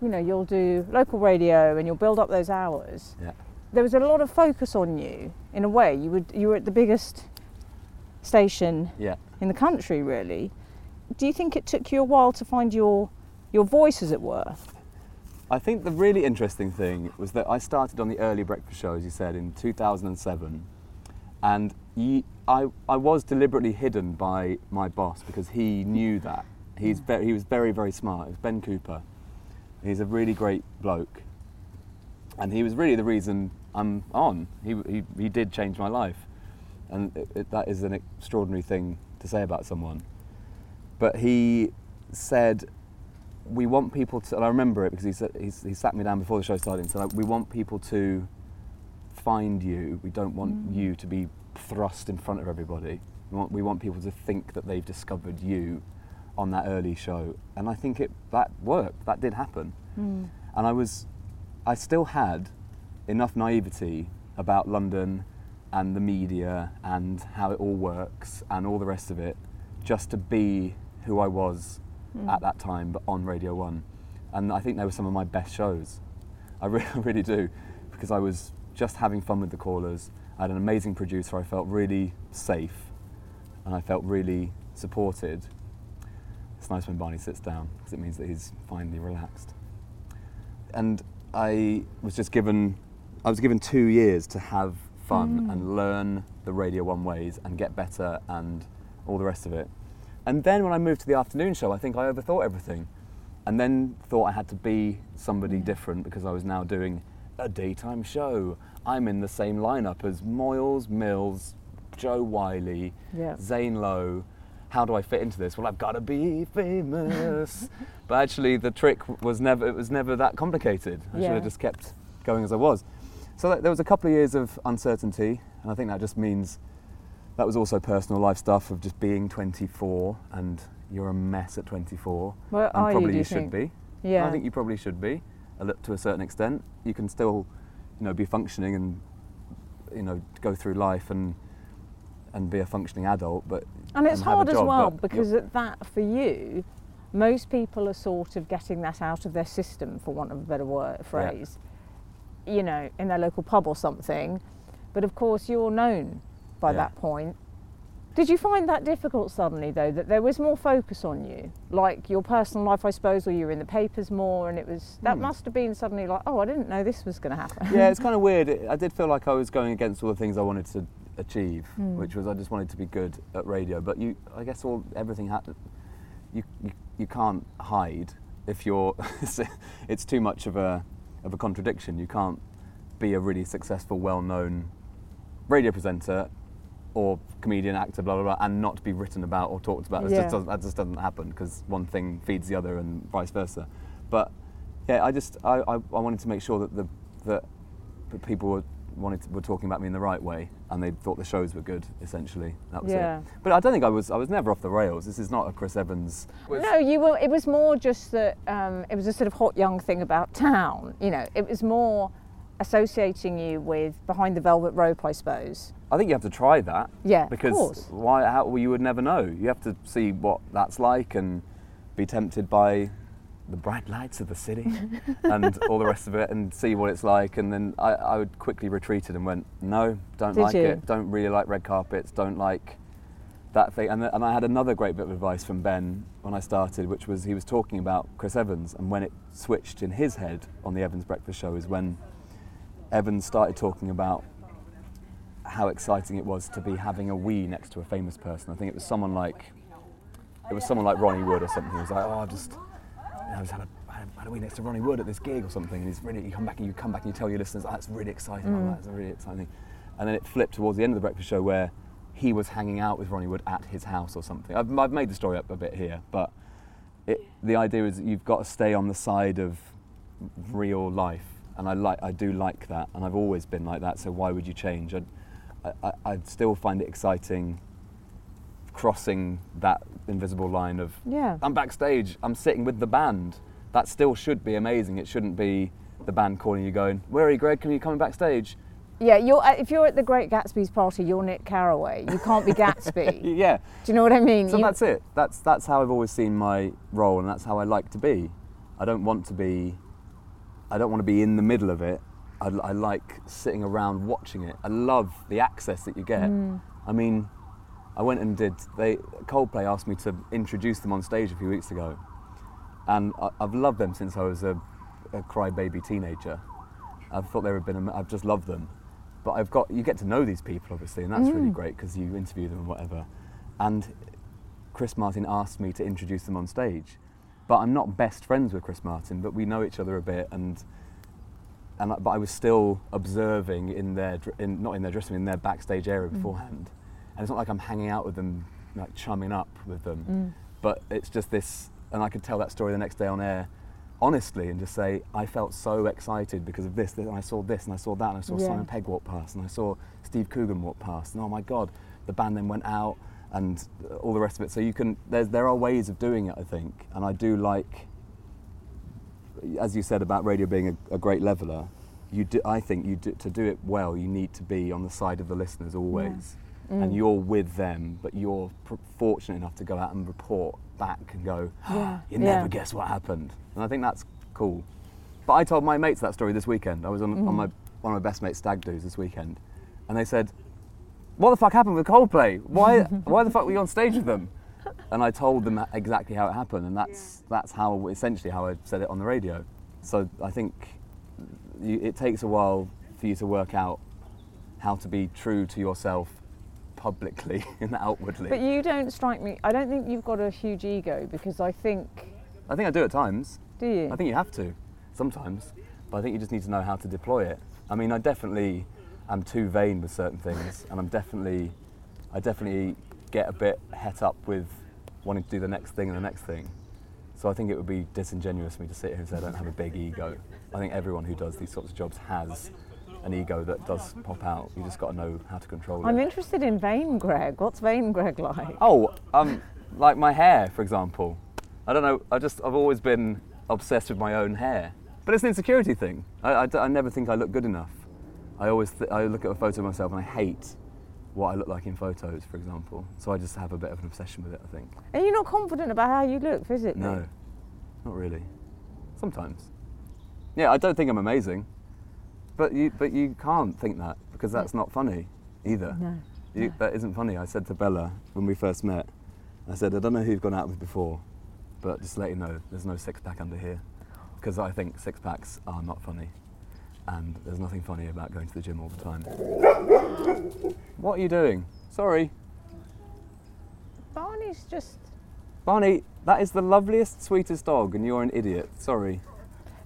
you know, you'll do local radio and you'll build up those hours. Yeah. There was a lot of focus on you in a way. You would you were at the biggest station Yeah. in the country, really. Do you think it took you a while to find your your voice, as it were? I think the really interesting thing was that I started on the early breakfast show, as you said, in 2007, and ye, I, I was deliberately hidden by my boss because he knew that. He's hmm. very, he was very, very smart. It was Ben Cooper. He's a really great bloke, and he was really the reason I'm on. He, he, he did change my life, and it, it, that is an extraordinary thing to say about someone. But he said, we want people to, and I remember it because he, said, he, he sat me down before the show started and said, like, we want people to find you. We don't want mm. you to be thrust in front of everybody. We want, we want people to think that they've discovered you on that early show. And I think it, that worked. That did happen. Mm. And I was, I still had enough naivety about London and the media and how it all works and all the rest of it just to be who I was at that time, but on Radio 1. And I think they were some of my best shows. I really, *laughs* really do, because I was just having fun with the callers. I had an amazing producer. I felt really safe and I felt really supported. It's nice when Barney sits down because it means that he's finally relaxed. And I was just given, I was given two years to have fun mm. and learn the Radio One ways and get better and all the rest of it. And then when I moved to the afternoon show, I think I overthought everything. And then thought I had to be somebody different because I was now doing a daytime show. I'm in the same lineup as Moyles, Mills, Jo Whiley, Yeah. Zane Lowe. How do I fit into this? Well, I've got to be famous. *laughs* but actually, the trick was never it was never that complicated. I should have just kept going as I was. So there was a couple of years of uncertainty, and I think that just means that was also personal life stuff of just being 24 and you're a mess at 24. Where and you, probably do you should think? be. Yeah. I think you probably should be, a to a certain extent. You can still, you know, be functioning and, you know, go through life and and be a functioning adult, but And it's have a hard as well because at that for you, most people are sort of getting that out of their system, for want of a better word phrase. You know, in their local pub or something. But of course, you're known by Yeah. that point. Did you find that difficult suddenly, though, that there was more focus on you, like your personal life, I suppose, or you were in the papers more, and it was that Hmm. must have been suddenly like, oh, I didn't know this was going to happen. yeah, it's *laughs* kind of weird. It- I did feel like I was going against all the things I wanted to achieve, Hmm. which was I just wanted to be good at radio. But you, I guess, all everything had. You, you you can't hide if you're. *laughs* it's too much of a of a contradiction. You can't be a really successful, well-known radio presenter or comedian, actor, blah blah blah, and not be written about or talked about. Yeah. just that just doesn't happen because one thing feeds the other and vice versa. But yeah, I just I, I, I wanted to make sure that the that people were wanted to, were talking about me in the right way and they thought the shows were good. Essentially, that was Yeah. it. But I don't think I was I was never off the rails. This is not a Chris Evans. No, you were. It was more just that um, it was a sort of hot young thing about town. You know, it was more associating you with behind the velvet rope, I suppose. I think you have to try that. Yeah, of Because why? How well, you would never know. You have to see what that's like and be tempted by the bright lights of the city *laughs* and all the rest of it, and see what it's like. And then I, I would quickly retreated and went, no, don't Did like you? it. Don't really like red carpets. Don't like that thing. And, and I had another great bit of advice from Ben when I started, which was he was talking about Chris Evans, and when it switched in his head on the Evans Breakfast Show is when Evans started talking about how exciting it was to be having a we next to a famous person. I think it was someone like it was someone like Ronnie Wood or something. He was like, oh, I just, you know, I just had a, had a- had a we next to Ronnie Wood at this gig or something. And he's really, you come back and you come back and you tell your listeners, oh, that's really exciting. Oh, that's really exciting. Thing. And then it flipped towards the end of the breakfast show where he was hanging out with Ronnie Wood at his house or something. I've, I've made the story up a bit here, but it, the idea is that you've got to stay on the side of real life, and I like I do like that, and I've always been like that. So why would you change? I'd, I, I'd still find it exciting crossing that invisible line of Yeah. I'm backstage, I'm sitting with the band. That still should be amazing. It shouldn't be the band calling you, going, "Where are you, Greg? Can you come backstage?" Yeah, you're, uh, if you're at the Great Gatsby's party, you're Nick Carraway. You can't be Gatsby. *laughs* yeah. Do you know what I mean? So You- that's it. That's that's how I've always seen my role, and that's how I like to be. I don't want to be. I don't want to be in the middle of it. I, I like sitting around watching it. I love the access that you get. Mm. I mean, I went and did. They Coldplay asked me to introduce them on stage a few weeks ago, and I, I've loved them since I was a, a crybaby teenager. I thought they were been. I've just loved them, but I've got. You get to know these people obviously, and that's really great because you interview them and whatever. And Chris Martin asked me to introduce them on stage, but I'm not best friends with Chris Martin, but we know each other a bit, and and but I was still observing in their in, not in their dressing room, in their backstage area mm. beforehand, and it's not like I'm hanging out with them, like chumming up with them, mm. but it's just this, and I could tell that story the next day on air. Honestly, and just say I felt so excited because of this, this, and I saw this, and I saw that, and I saw Yeah. Simon Pegg walk past, and I saw Steve Coogan walk past, and oh my God, the band then went out, and all the rest of it. So you can, there's, there are ways of doing it, I think, and I do like as you said about radio being a, a great leveler, you do, I think you do, to do it well, you need to be on the side of the listeners always, mm. and you're with them, but you're pr- fortunate enough to go out and report back and go, *gasps* Yeah. you never Yeah. guess what happened, and I think that's cool. But I told my mates that story this weekend. I was on, on mm. my one of my best mates' stag do's this weekend, and they said, "What the fuck happened with Coldplay? Why *laughs* why the fuck were you on stage with them?" and I told them exactly how it happened, and that's that's how essentially how I said it on the radio. So I think you, it takes a while for you to work out how to be true to yourself publicly *laughs* and outwardly. But you don't strike me. I don't think you've got a huge ego because I think. I think I do at times. Do you? I think you have to sometimes, but I think you just need to know how to deploy it. I mean, I definitely am too vain with certain things, and I'm definitely, I definitely get a bit het up with wanting to do the next thing and the next thing. So I think it would be disingenuous for me to sit here and say I don't have a big ego. I think everyone who does these sorts of jobs has an ego that does pop out. You just got to know how to control it. I'm interested in Vain Greg. What's Vain Greg like? Oh, um, like my hair, for example. I don't know. I just I've always been obsessed with my own hair, but it's an insecurity thing. I I never think I look good enough. I always th- I look at a photo of myself and I hate what I look like in photos, for example. So I just have a bit of an obsession with it. I think. Are you're not confident about how you look physically? No, not really. Sometimes. Yeah, I don't think I'm amazing, but you but you can't think that because that's not funny either. No. You, that isn't funny. I said to Bella when we first met, I said, I don't know who you've gone out with before, but just to let you know, there's no six pack under here. Because I think six packs are not funny. And there's nothing funny about going to the gym all the time. What are you doing? Sorry. Barney's just. Barney, that is the loveliest, sweetest dog, and you're an idiot. Sorry.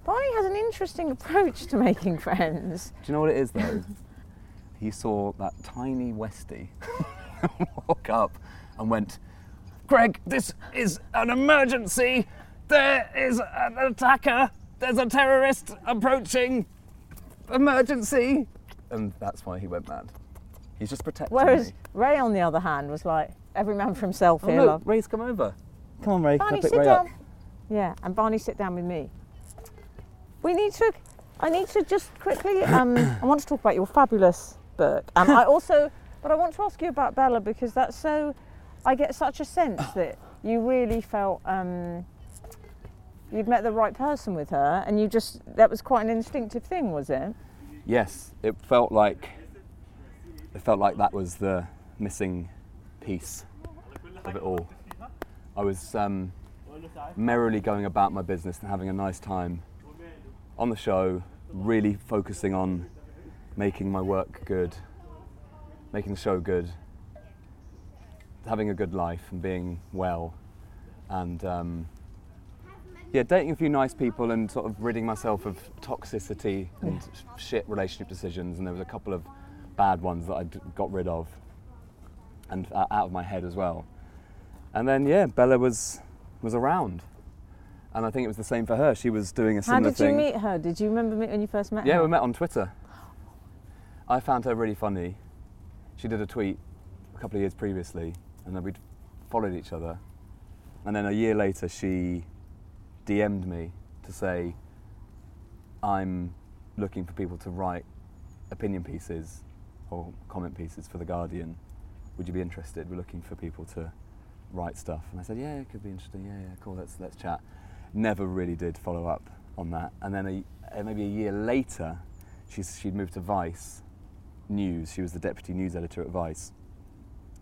Barney has an interesting approach to making friends. Do you know what it is though? he saw that tiny Westie *laughs* walk up and went, Greg, this is an emergency. There is an attacker. There's a terrorist approaching. Emergency. And that's why he went mad. He's just protecting Whereas me. Ray, on the other hand, was like, every man for himself Oh, here, look, love. Ray's come over. Come on, Ray. Barney, I'll pick sit Ray down. up. Yeah, and Barney, sit down with me. We need to. I need to just quickly. *coughs* Um, I want to talk about your fabulous book, and I *laughs* also, but I want to ask you about Bella because that's so. I get such a sense that you really felt um, you'd met the right person with her, and you just that was quite an instinctive thing, was it? Yes, it felt like it felt like that was the missing piece of it all. I was um, merrily going about my business and having a nice time on the show, really focusing on making my work good, making the show good, having a good life and being well, and um, yeah, dating a few nice people and sort of ridding myself of toxicity and sh- shit relationship decisions. And there was a couple of bad ones that I got rid of and uh, out of my head as well. And then yeah, Bella was was around, and I think it was the same for her. She was doing a similar thing. How did thing. you meet her? Did you remember me when you first met Yeah, her? we met on Twitter. I found her really funny. She did a tweet a couple of years previously, and then we'd followed each other. And then a year later, she DM'd me to say, I'm looking for people to write opinion pieces or comment pieces for The Guardian. Would you be interested? We're looking for people to write stuff. And I said, yeah, it could be interesting. Yeah, yeah, cool. Let's let's chat. Never really did follow up on that. And then a, uh, maybe a year later, she's, she'd moved to Vice News. She was the deputy news editor at Vice.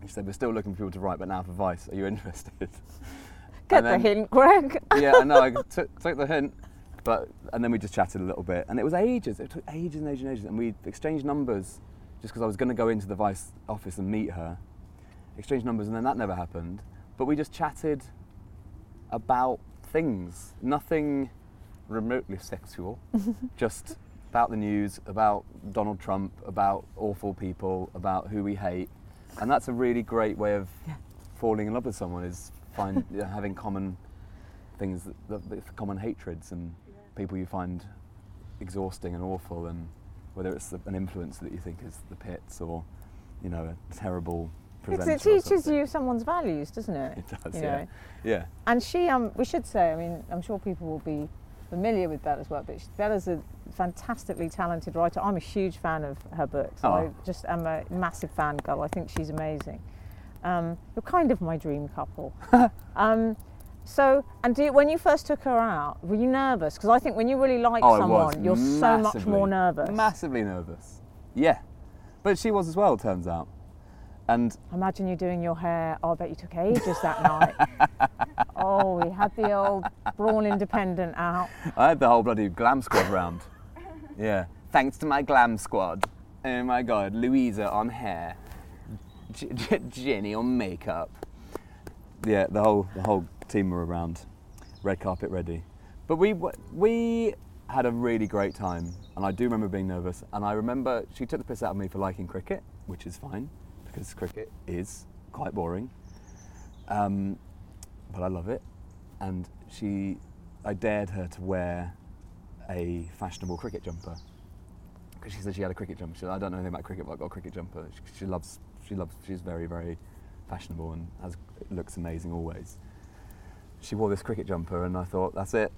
She said, we're still looking for people to write, but now for Vice. Are you *laughs* interested? Get And the hint, Greg. *laughs* yeah, I know. I *laughs* took, took the hint, but and then we just chatted a little bit, and it was ages. It took ages and ages and ages, and we exchanged numbers just because I was going to go into the vice office and meet her. Exchanged numbers, and then that never happened. But we just chatted about things, nothing remotely sexual, *laughs* just about the news, about Donald Trump, about awful people, about who we hate, and that's a really great way of falling in love with someone is find you know, having common things, that, that, common hatreds, and people you find exhausting and awful, and whether it's an influence that you think is the pits or you know a terrible Because it teaches you someone's values, doesn't it? It does, you yeah, know. yeah. And she, um, we should say, I mean, I'm sure people will be familiar with Bella's work, but she- Bella's a fantastically talented writer. I'm a huge fan of her books. I Oh. just am a massive fan girl. I think she's amazing. Um, you're kind of my dream couple. *laughs* um, so, and do you, when you first took her out, were you nervous? Because I think when you really like Oh, someone, you're so much more nervous. Massively nervous. Yeah, but she was as well. it Turns out, and Imagine you doing your hair. Oh, I bet you took ages that night. *laughs* oh, we had the old Braun Independent out. I had the whole bloody glam squad round. Yeah. Thanks to my glam squad. Oh my god, Louisa on hair, Jenny on makeup. Yeah, the whole the whole team were around, red carpet ready. But we we had a really great time, and I do remember being nervous. And I remember she took the piss out of me for liking cricket, which is fine because cricket is quite boring. Um, but I love it. And she, I dared her to wear a fashionable cricket jumper because she said she had a cricket jumper. She said, I don't know anything about cricket, but I've got a cricket jumper. She, she loves, she loves, she's very, very fashionable and has, looks amazing always. She wore this cricket jumper, and I thought, that's it,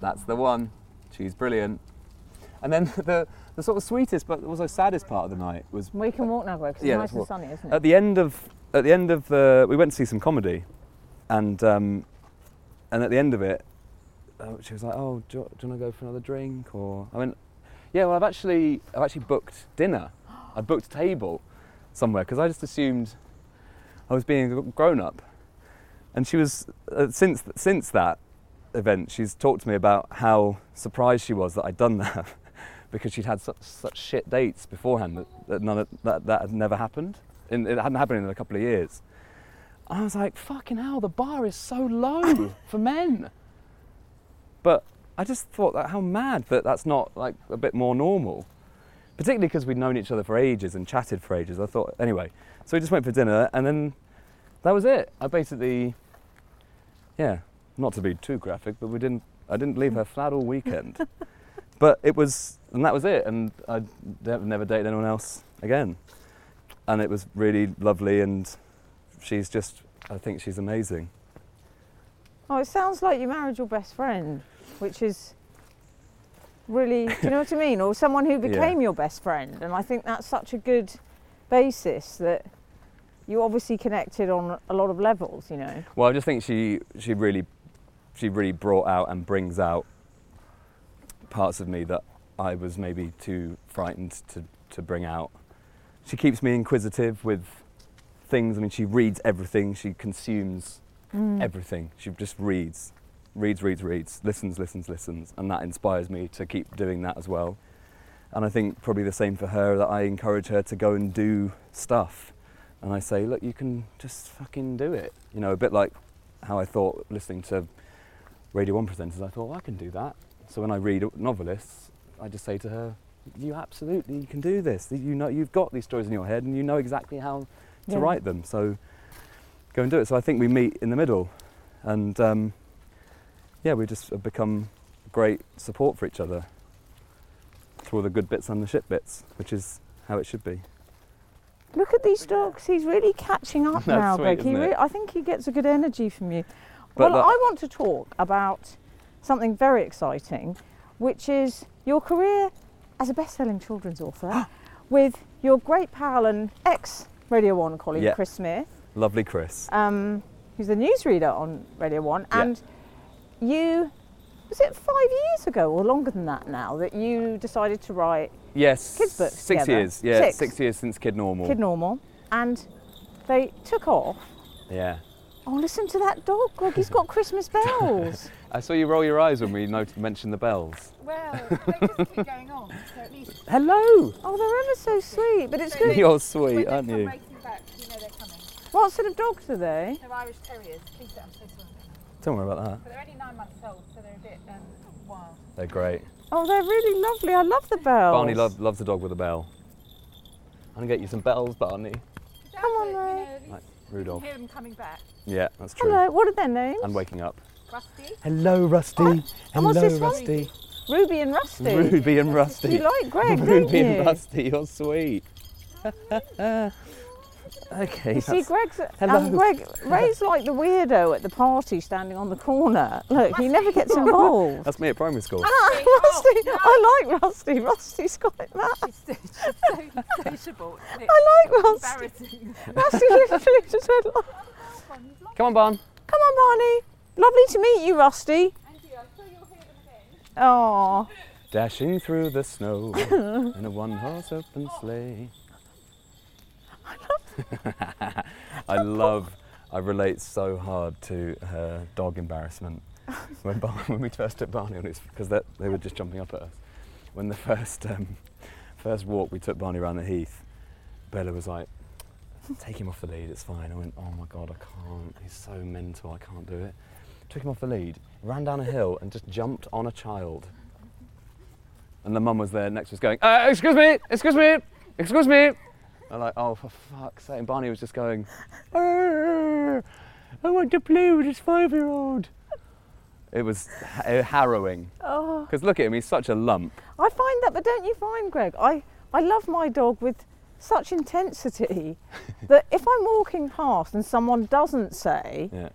that's the one. She's brilliant. And then *laughs* the, the sort of sweetest but also saddest part of the night was We can walk now, because Yeah, it's nice and sunny, isn't it? at the end of at the end of the we went to see some comedy, and um, and at the end of it, uh, she was like, "Oh, do you, do you want to go for another drink?" Or I went, "Yeah, well, I've actually I've actually booked dinner. I booked a table somewhere because I just assumed I was being a grown up." And she was uh, since since that event, she's talked to me about how surprised she was that I'd done that *laughs* because she'd had such, such shit dates beforehand that, that none of, that that had never happened. In, it hadn't happened in a couple of years. I was like, fucking hell, the bar is so low *laughs* for men. But I just thought that how mad that that's not like a bit more normal. Particularly because we'd known each other for ages and chatted for ages. I thought, anyway. So we just went for dinner and then that was it. I basically, yeah, not to be too graphic, but we didn't, I didn't leave her flat all weekend. *laughs* but it was, and that was it. And I never dated anyone else again. And it was really lovely and she's just, I think she's amazing. Oh, it sounds like you married your best friend, which is really, do you know what I mean? Or someone who *laughs* became your best friend. And I think that's such a good basis that you obviously connected on a lot of levels, you know. Well, I just think she she really she really brought out and brings out parts of me that I was maybe too frightened to, to bring out. She keeps me inquisitive with things. I mean, she reads everything. She consumes mm. everything. She just reads, reads, reads, reads, listens, listens, listens, and that inspires me to keep doing that as well. And I think probably the same for her that I encourage her to go and do stuff. And I say, look, you can just fucking do it. You know, a bit like how I thought listening to Radio 1 presenters, I thought, well, I can do that. So when I read novelists, I just say to her, you absolutely can do this. You know, you've got these stories in your head and you know exactly how to Yeah. write them. So go and do it. So I think we meet in the middle. And um, yeah, we just have become great support for each other through all the good bits and the shit bits, which is how it should be. Look at these dogs. He's really catching up *laughs* now, sweet, Greg. I think he gets a good energy from you. But well, that- I want to talk about something very exciting, which is your career as a best-selling children's author *gasps* with your great pal and ex Radio One colleague Yeah. Chris Smith, Lovely Chris. um, who's the newsreader on Radio One, Yeah. And you. Was it five years ago or longer than that now that you decided to write Yes. Kids books Six together. years. Yeah, Six. six. years since Kid Normal. Kid Normal? And they took off. Yeah. Oh, listen to that dog, Greg. He's got Christmas bells. *laughs* I saw you roll your eyes when we not- mentioned the bells. Well, they just keep going on. So at least *laughs* Hello. Oh, they're ever so sweet, but it's good. You're sweet, they aren't come you? back, you know they're coming. What sort of dogs are they? They're Irish Terriers. Please don't, I'm so sorry. Don't worry about that. But they're only nine months old, so they're a bit um, wild. They're great. Oh, they're really lovely. I love the bells. Barney love, loves a dog with a bell. I'm gonna get you some bells, Barney. Come on, you Ray. know, at least you Rudolph. can hear them coming back. Yeah, that's true. Hello, what are their names? And waking up. Rusty. Hello, Rusty. and what's Hello, one? Rusty. Ruby and Rusty. Ruby and Rusty. You like Greg, *laughs* don't Ruby and Rusty, you're sweet. *laughs* okay. You see, Greg's Hello. um, Greg Ray's like the weirdo at the party standing on the corner. Look, he never gets involved. That's me at primary school. Ah, Rusty, I like Rusty. Rusty's quite mad. She's so, she's so sociable. I like Rusty. Rusty literally *laughs* just went like, Come on, Barn. Come on, Barney. Lovely to meet you, Rusty. And you, I'm sure you'll hear them again. Oh, Dashing through the snow *laughs* in a one-horse open sleigh. *laughs* I love. I relate so hard to her dog embarrassment *laughs* when, Bar- when we first took Barney on his because they were just jumping up at us. When the first um, first walk we took Barney around the heath, Bella was like, "Take him off the lead. It's fine." I went, "Oh my god, I can't. He's so mental. I can't do it." Took him off the lead, ran down a hill, and just jumped on a child. And the mum was there next to us going, uh, excuse me, excuse me, excuse me. I'm like, oh, for fuck's sake. And Barney was just going, "Arr, I want to play with this five-year-old. It was ha- harrowing. oh. Because look at him, he's such a lump. I find that, but don't you find, Greg? I, I love my dog with such intensity *laughs* that if I'm walking past and someone doesn't say, Yeah,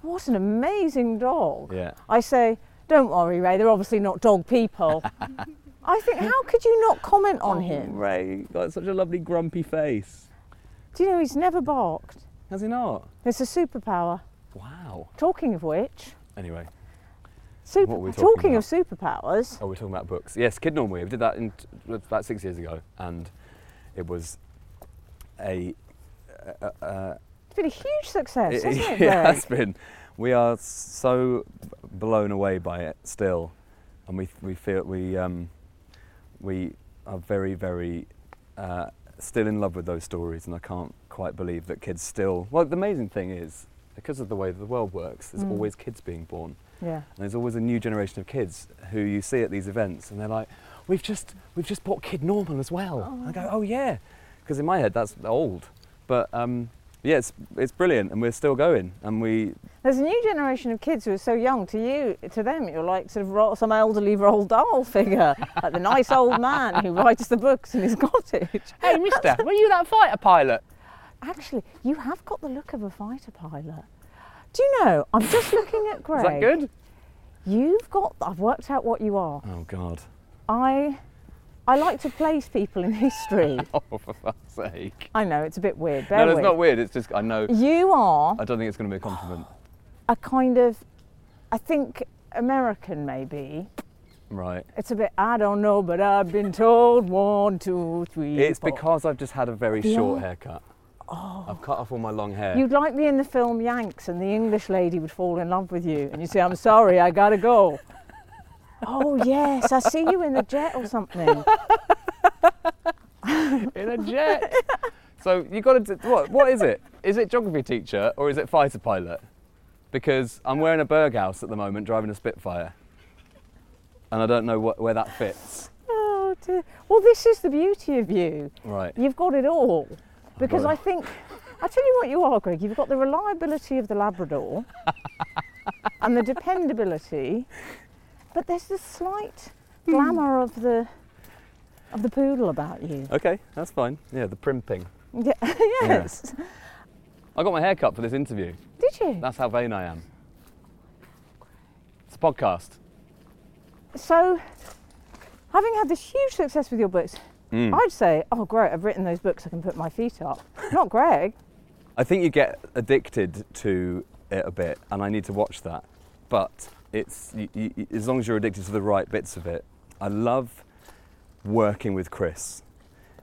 What an amazing dog, yeah. I say, Don't worry, Ray, they're obviously not dog people. *laughs* I think, how could you not comment on Oh, him? Ray, got such a lovely grumpy face. Do you know he's never barked? Has he not? It's a superpower. Wow. Talking of which, Anyway, super, What were we talking talking of superpowers, oh, we're talking about books. Yes, Kid Normal. We did that in about six years ago, and it was a. Uh, uh, it's been a huge success, It, *laughs* hasn't it, it Greg? has been. We are so blown away by it still, and we we feel we um, we are very very uh, still in love with those stories, and I can't quite believe that kids still. Well, the amazing thing is because of the way that the world works, there's Mm. always kids being born, Yeah. and there's always a new generation of kids who you see at these events, and they're like, "We've just we've just bought Kid Normal as well." I go, "Oh yeah," because in my head that's old, but. Um, yeah, it's, it's brilliant, and we're still going, and we There's a new generation of kids who are so young. To you, to them, you're like sort of ro- some elderly Roald Dahl figure, *laughs* like the nice old man who writes the books in his cottage. Hey, mister, *laughs* were you that fighter pilot? Actually, you have got the look of a fighter pilot. Do you know? I'm just looking at Greg. *laughs* Is that good? You've got. I've worked out what you are. Oh God! I, I like to place people in *laughs* history. *laughs* Oh, for fuck's sake! I know it's a bit weird. Bear no, it's with. not weird. It's just I know. You are I don't think it's going to be a compliment. *gasps* a kind of, I think American maybe. Right. It's a bit. I don't know, but I've been told one, two, three. It's four. because I've just had a very Yeah. short haircut. Oh. I've cut off all my long hair. You'd like me in the film Yanks, and the English lady would fall in love with you, and you say, "I'm sorry, I gotta go." *laughs* oh yes, I see you in the jet or something. *laughs* in a jet. so you got to. What? What is it? Is it geography teacher or is it fighter pilot? Because I'm wearing a Berghaus at the moment, driving a Spitfire, and I don't know what, where that fits. Oh dear. Well, this is the beauty of you. Right. You've got it all. Because. I think, I tell you what you are, Greg. You've got the reliability of the Labrador *laughs* and the dependability, but there's the slight glamour of the of the poodle about you. Okay, that's fine. Yeah, the primping. Yeah, *laughs* yes. I got my hair cut for this interview. Did you? That's how vain I am. It's a podcast. So, having had this huge success with your books, Mm. I'd say, oh, great, I've written those books, I can put my feet up. Not Greg. *laughs* I think you get addicted to it a bit, and I need to watch that. But it's you, you, as long as you're addicted to the right bits of it. I love working with Chris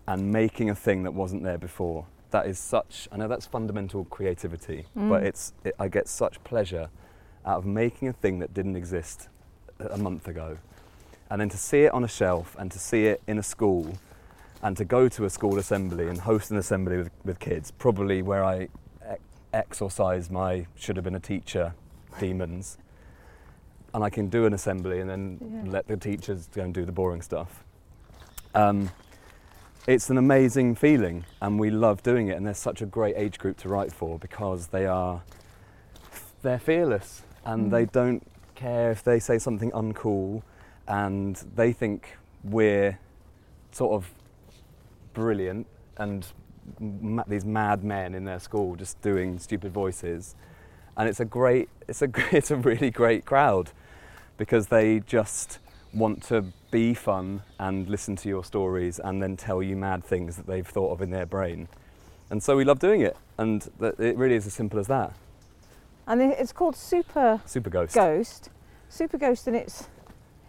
and making a thing that wasn't there before. That is such. I know that's fundamental creativity, but Mm. it's. It, I get such pleasure out of making a thing that didn't exist a month ago, and then to see it on a shelf and to see it in a school and to go to a school assembly and host an assembly with, with kids, probably where I ex- exorcise my should have been a teacher demons, and I can do an assembly and then Yeah. let the teachers go and do the boring stuff. Um, it's an amazing feeling, and we love doing it. And they're such a great age group to write for because they are they're fearless and Mm. they don't care if they say something uncool, and they think we're sort of brilliant and ma- these mad men in their school just doing stupid voices and it's a great it's a *laughs* it's a really great crowd because they just want to be fun and listen to your stories and then tell you mad things that they've thought of in their brain. And so we love doing it. And that it really is as simple as that. And it's called Super super ghost. Ghost. Super Ghost, and it's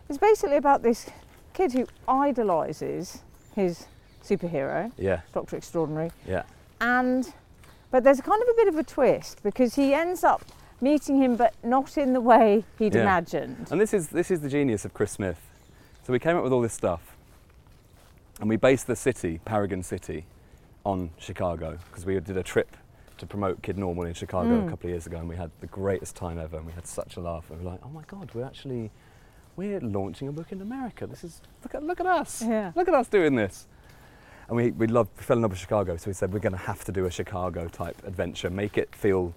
it's basically about this kid who idolises his superhero, yeah. Doctor Extraordinary, yeah. And but there's kind of a bit of a twist because he ends up meeting him, but not in the way he'd Yeah. imagined. And this is this is the genius of Chris Smith. So we came up with all this stuff, and we based the city, Paragon City, on Chicago because we did a trip to promote Kid Normal in Chicago Mm. a couple of years ago, and we had the greatest time ever, and we had such a laugh. And we were like, oh my god, we're actually we're launching a book in America. This is look at look at us, Yeah. look at us doing this. And we we loved we fell in love with Chicago, so we said we're going to have to do a Chicago type adventure, make it feel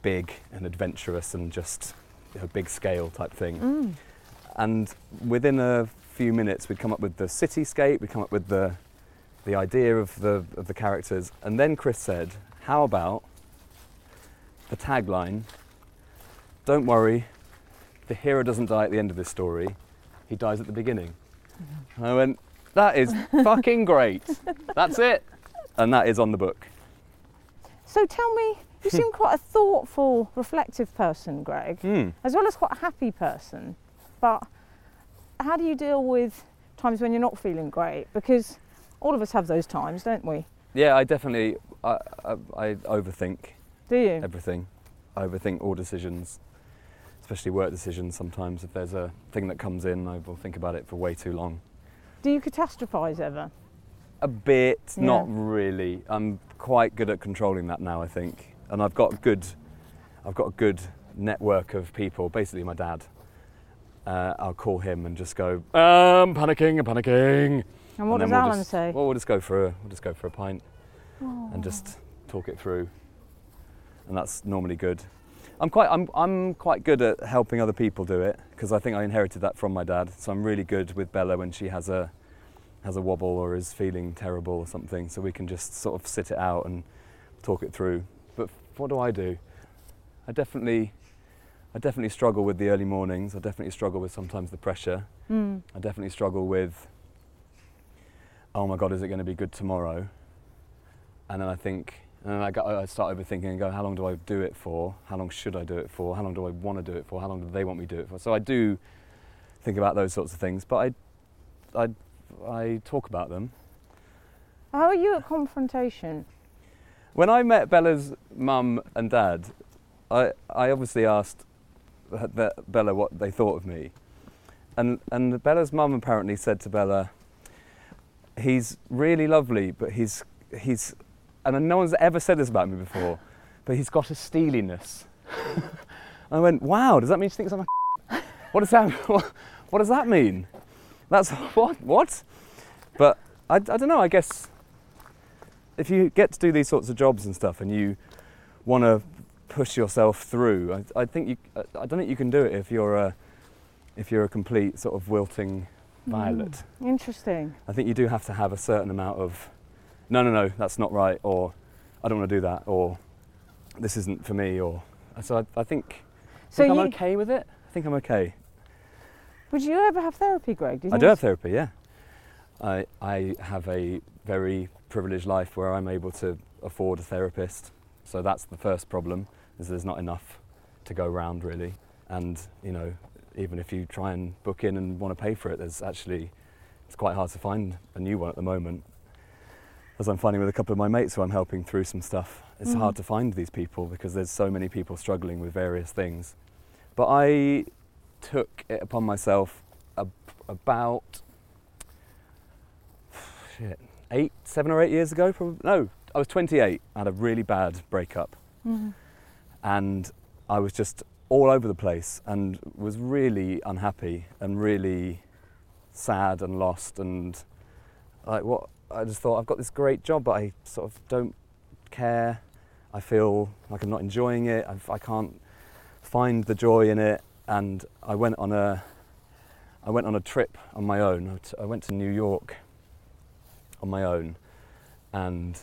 big and adventurous and just you know, big scale type thing. Mm. And within a few minutes, we'd come up with the cityscape, we'd come up with the, the idea of the, of the characters. And then Chris said, How about the tagline? Don't worry, the hero doesn't die at the end of this story, he dies at the beginning. And I went, That is fucking great. That's it. And that is on the book. So tell me, you seem quite a thoughtful, reflective person, Greg, Hmm. as well as quite a happy person. But how do you deal with times when you're not feeling great? Because all of us have those times, don't we? Yeah, I definitely I, I, I overthink Do you? everything. I overthink all decisions, especially work decisions. Sometimes, if there's a thing that comes in, I will think about it for way too long. Do you catastrophise ever? A bit, not really. I'm quite good at controlling that now. I think, and I've got good, I've got a good network of people. Basically, my dad. Uh, I'll call him and just go, um, panicking, I'm panicking. And what then does we'll Alan just- say? Well, we'll just go for a, we'll just go for a pint and just talk it through, and that's normally good. I'm quite, I'm, I'm quite good at helping other people do it because I think I inherited that from my dad. So I'm really good with Bella when she has a, has a wobble or is feeling terrible or something. So we can just sort of sit it out and talk it through. But what do I do? I definitely, I definitely struggle with the early mornings. I definitely struggle with sometimes the pressure. Mm. I definitely struggle with, oh my God, is it going to be good tomorrow? And then I think, and then I, go, I start overthinking and go, how long do I do it for? How long should I do it for? How long do I want to do it for? How long do they want me to do it for? So I do think about those sorts of things, but I, I, I talk about them. How are you at confrontation? When I met Bella's mum and dad, I, I obviously asked Bella what they thought of me. And, and Bella's mum apparently said to Bella, he's really lovely, but he's, he's, and no one's ever said this about me before, but he's got a steeliness. *laughs* I went, wow, does that mean she thinks I'm a *laughs* *laughs* What does that, what, what does that mean? That's, what, what? But I, I don't know, I guess if you get to do these sorts of jobs and stuff and you want to push yourself through, I, I think you, I I don't think you can do it if you're a, if you're a complete sort of wilting hmm. violet. Interesting. I think you do have to have a certain amount of, no, no, no, that's not right, or I don't want to do that, or this isn't for me, or so I, I think, So think I'm okay with it. I think I'm okay. would you ever have therapy, Greg? Do you I do have therapy, yeah. I, I have a very privileged life where I'm able to afford a therapist. So that's the first problem, is there's not enough to go round really. And, you know, even if you try and book in and want to pay for it, there's actually, it's quite hard to find a new one at the moment. As I'm finding with a couple of my mates who I'm helping through some stuff, it's Mm. hard to find these people because there's so many people struggling with various things. But I took it upon myself ab- about shit, eight, seven or eight years ago. Probably no, I was 28. I had a really bad breakup, Mhm. and I was just all over the place and was really unhappy and really sad and lost and like what I just thought I've got this great job, but I sort of don't care. I feel like I'm not enjoying it. I've, I can't find the joy in it, and I went on a I went on a trip on my own. I went to New York on my own, and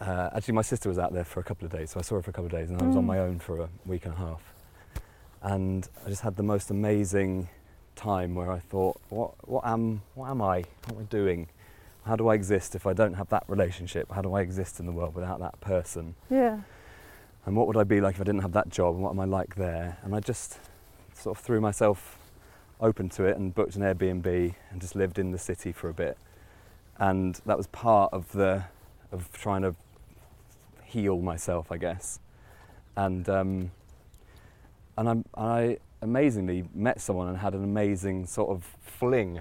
uh, actually my sister was out there for a couple of days, so I saw her for a couple of days, and I was on Mm. my own for a week and a half, and I just had the most amazing time where I thought, what what am what am I? What am I doing? How do I exist if I don't have that relationship? How do I exist in the world without that person? Yeah. and what would I be like if I didn't have that job and what am I like there? And I just sort of threw myself open to it and booked an Airbnb and just lived in the city for a bit. And that was part of the of trying to heal myself, I guess. And um, and I'm, I amazingly met someone and had an amazing sort of fling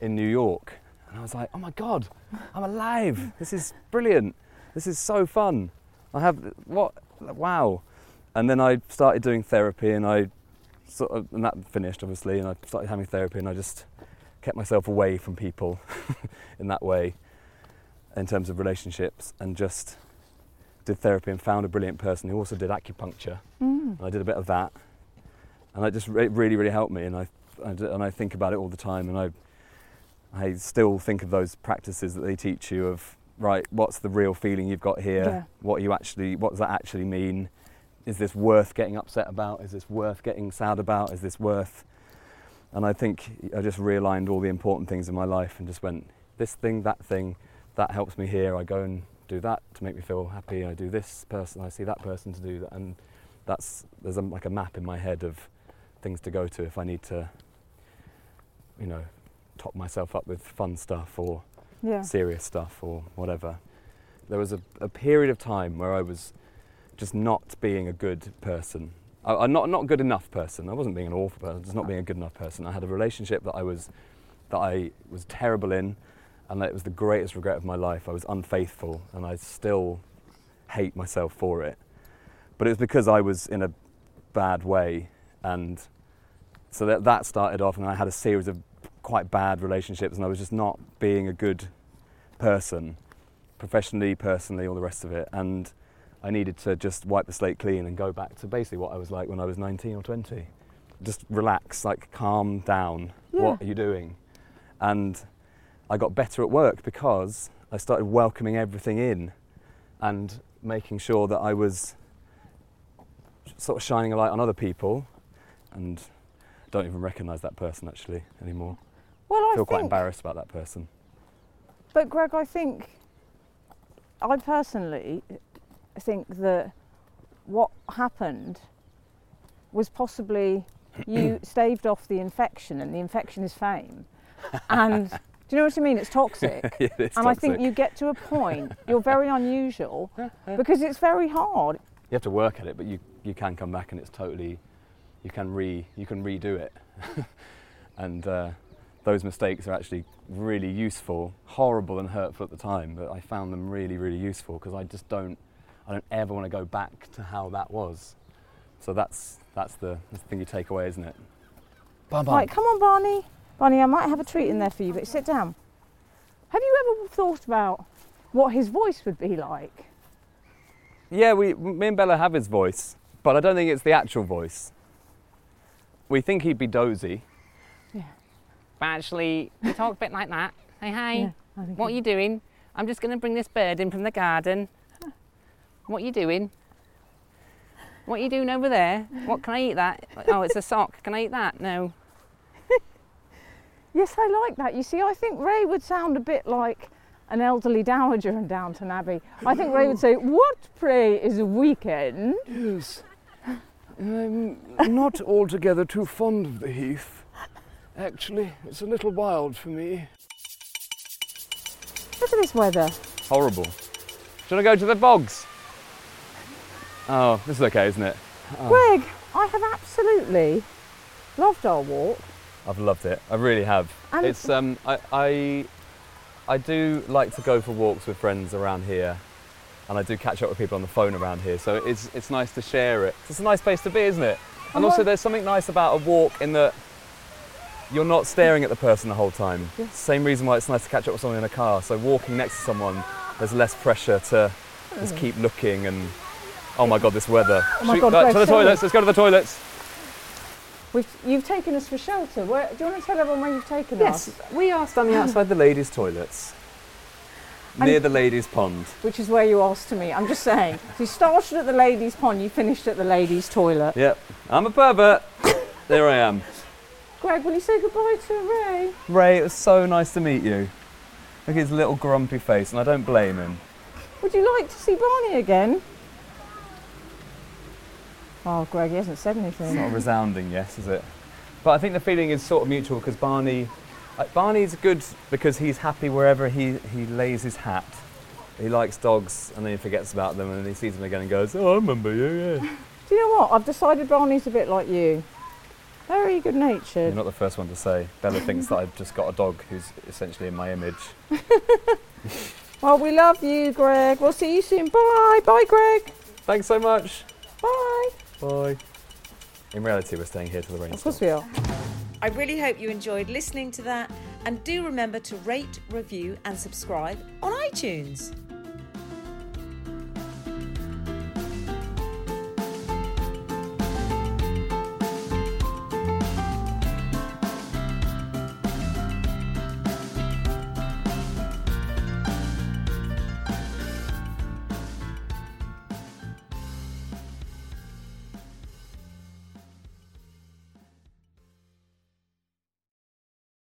in New York. And I was like, oh my god, I'm alive! This is brilliant. This is so fun. I have what wow. And then I started doing therapy and I sort of and that finished obviously and I started having therapy and I just kept myself away from people *laughs* in that way in terms of relationships and just did therapy and found a brilliant person who also did acupuncture Mm. and I did a bit of that and that just re- really really helped me and I, I d- and I think about it all the time and I I still think of those practices that they teach you of right what's the real feeling you've got here? Yeah. what you actually what does that actually mean? Is this worth getting upset about? Is this worth getting sad about? Is this worth and I think I just realigned all the important things in my life and just went this thing that thing that helps me here. I go and do that to make me feel happy. I do this person I see that person to do that and that's there's a, like a map in my head of things to go to if I need to you know top myself up with fun stuff or Yeah. serious stuff or whatever. There was a, a period of time where I was just not being a good person. I, I'm not not good enough person. I wasn't being an awful person. Just not being a good enough person. I had a relationship that I was that I was terrible in, and that it was the greatest regret of my life. I was unfaithful, and I still hate myself for it. But it was because I was in a bad way, and so that that started off, and I had a series of quite bad relationships, and I was just not being a good person, professionally, personally, all the rest of it. And I needed to just wipe the slate clean and go back to basically what I was like when I was 19 or 20. Just relax, like calm down. What are you doing? And I got better at work because I started welcoming everything in and making sure that I was sort of shining a light on other people and don't even recognise that person actually anymore. Well, I I feel quite think, embarrassed about that person. but Greg, I think, I personally think that what happened was possibly you *clears throat* staved off the infection, and the infection is fame. And *laughs* do you know what I mean? It's toxic. *laughs* yeah, It is and I think you get to a point, you're very unusual *laughs* because it's very hard. you have to work at it, but you, you can come back and it's totally, you can re you can redo it, *laughs* and uh, those mistakes are actually really useful, horrible and hurtful at the time, but I found them really really useful because I just don't I don't ever want to go back to how that was. So that's that's the, that's the thing you take away, isn't it? Bum, bum. Right, come on, Barney. Barney, I might have a treat in there for you, but sit down. Have you ever thought about what his voice would be like? Yeah, we, me and Bella have his voice, but I don't think it's the actual voice. We think he'd be dozy. Yeah. But actually, we talk a bit like that. Hey, hey, Yeah, I think what are you doing? I'm just going to bring this bird in from the garden. What are you doing? What are you doing over there? What can I eat that? Oh, it's a sock. Can I eat that? No. *laughs* Yes, I like that. You see, I think Ray would sound a bit like an elderly dowager in Downton Abbey. I think Ray would say, What, pray, is a weekend? Yes. I'm not altogether too fond of the heath. Actually, it's a little wild for me. Look at this weather. Horrible. Do you want to go to the bogs? Oh, this is okay, isn't it? Greg, I have absolutely loved our walk. I've loved it. I really have. And it's um, I, I, I do like to go for walks with friends around here, and I do catch up with people on the phone around here. So it's it's nice to share it. It's a nice place to be, isn't it? And also, there's something nice about a walk in that you're not staring at the person the whole time. Yes. Same reason why it's nice to catch up with someone in a car. So walking next to someone, there's less pressure to just mm. keep looking and. Oh my God, this weather! Oh my Should we- God, Greg, to the toilets. Let's go to the toilets. We've, you've taken us for shelter. Where, do you want to tell everyone where you've taken Yes, us? we are standing outside the ladies' toilets. And- Near the ladies' pond. Which is where you asked to me. I'm just saying. So you started at the ladies' pond, you finished at the ladies' toilet. Yep, I'm a pervert. there I am. Greg, will you say goodbye to Ray? Ray, it was so nice to meet you. Look at his little grumpy face, and I don't blame him. Would you like to see Barney again? Oh, Greg, he hasn't said anything. It's not a resounding yes, is it? But I think the feeling is sort of mutual because Barney, like Barney's good because he's happy wherever he, he lays his hat. He likes dogs and then he forgets about them and then he sees them again and goes, Oh, I remember you, yeah. Do you know what? I've decided Barney's a bit like you. Very good natured. You're not the first one to say. Bella thinks that I've just got a dog who's essentially in my image. *laughs* Well, we love you, Greg. We'll see you soon. Bye. Bye, Greg. Thanks so much. Bye. Bye. In reality, we're staying here till the rain Of course stops. we are. I really hope you enjoyed listening to that and do remember to rate, review, and subscribe on iTunes.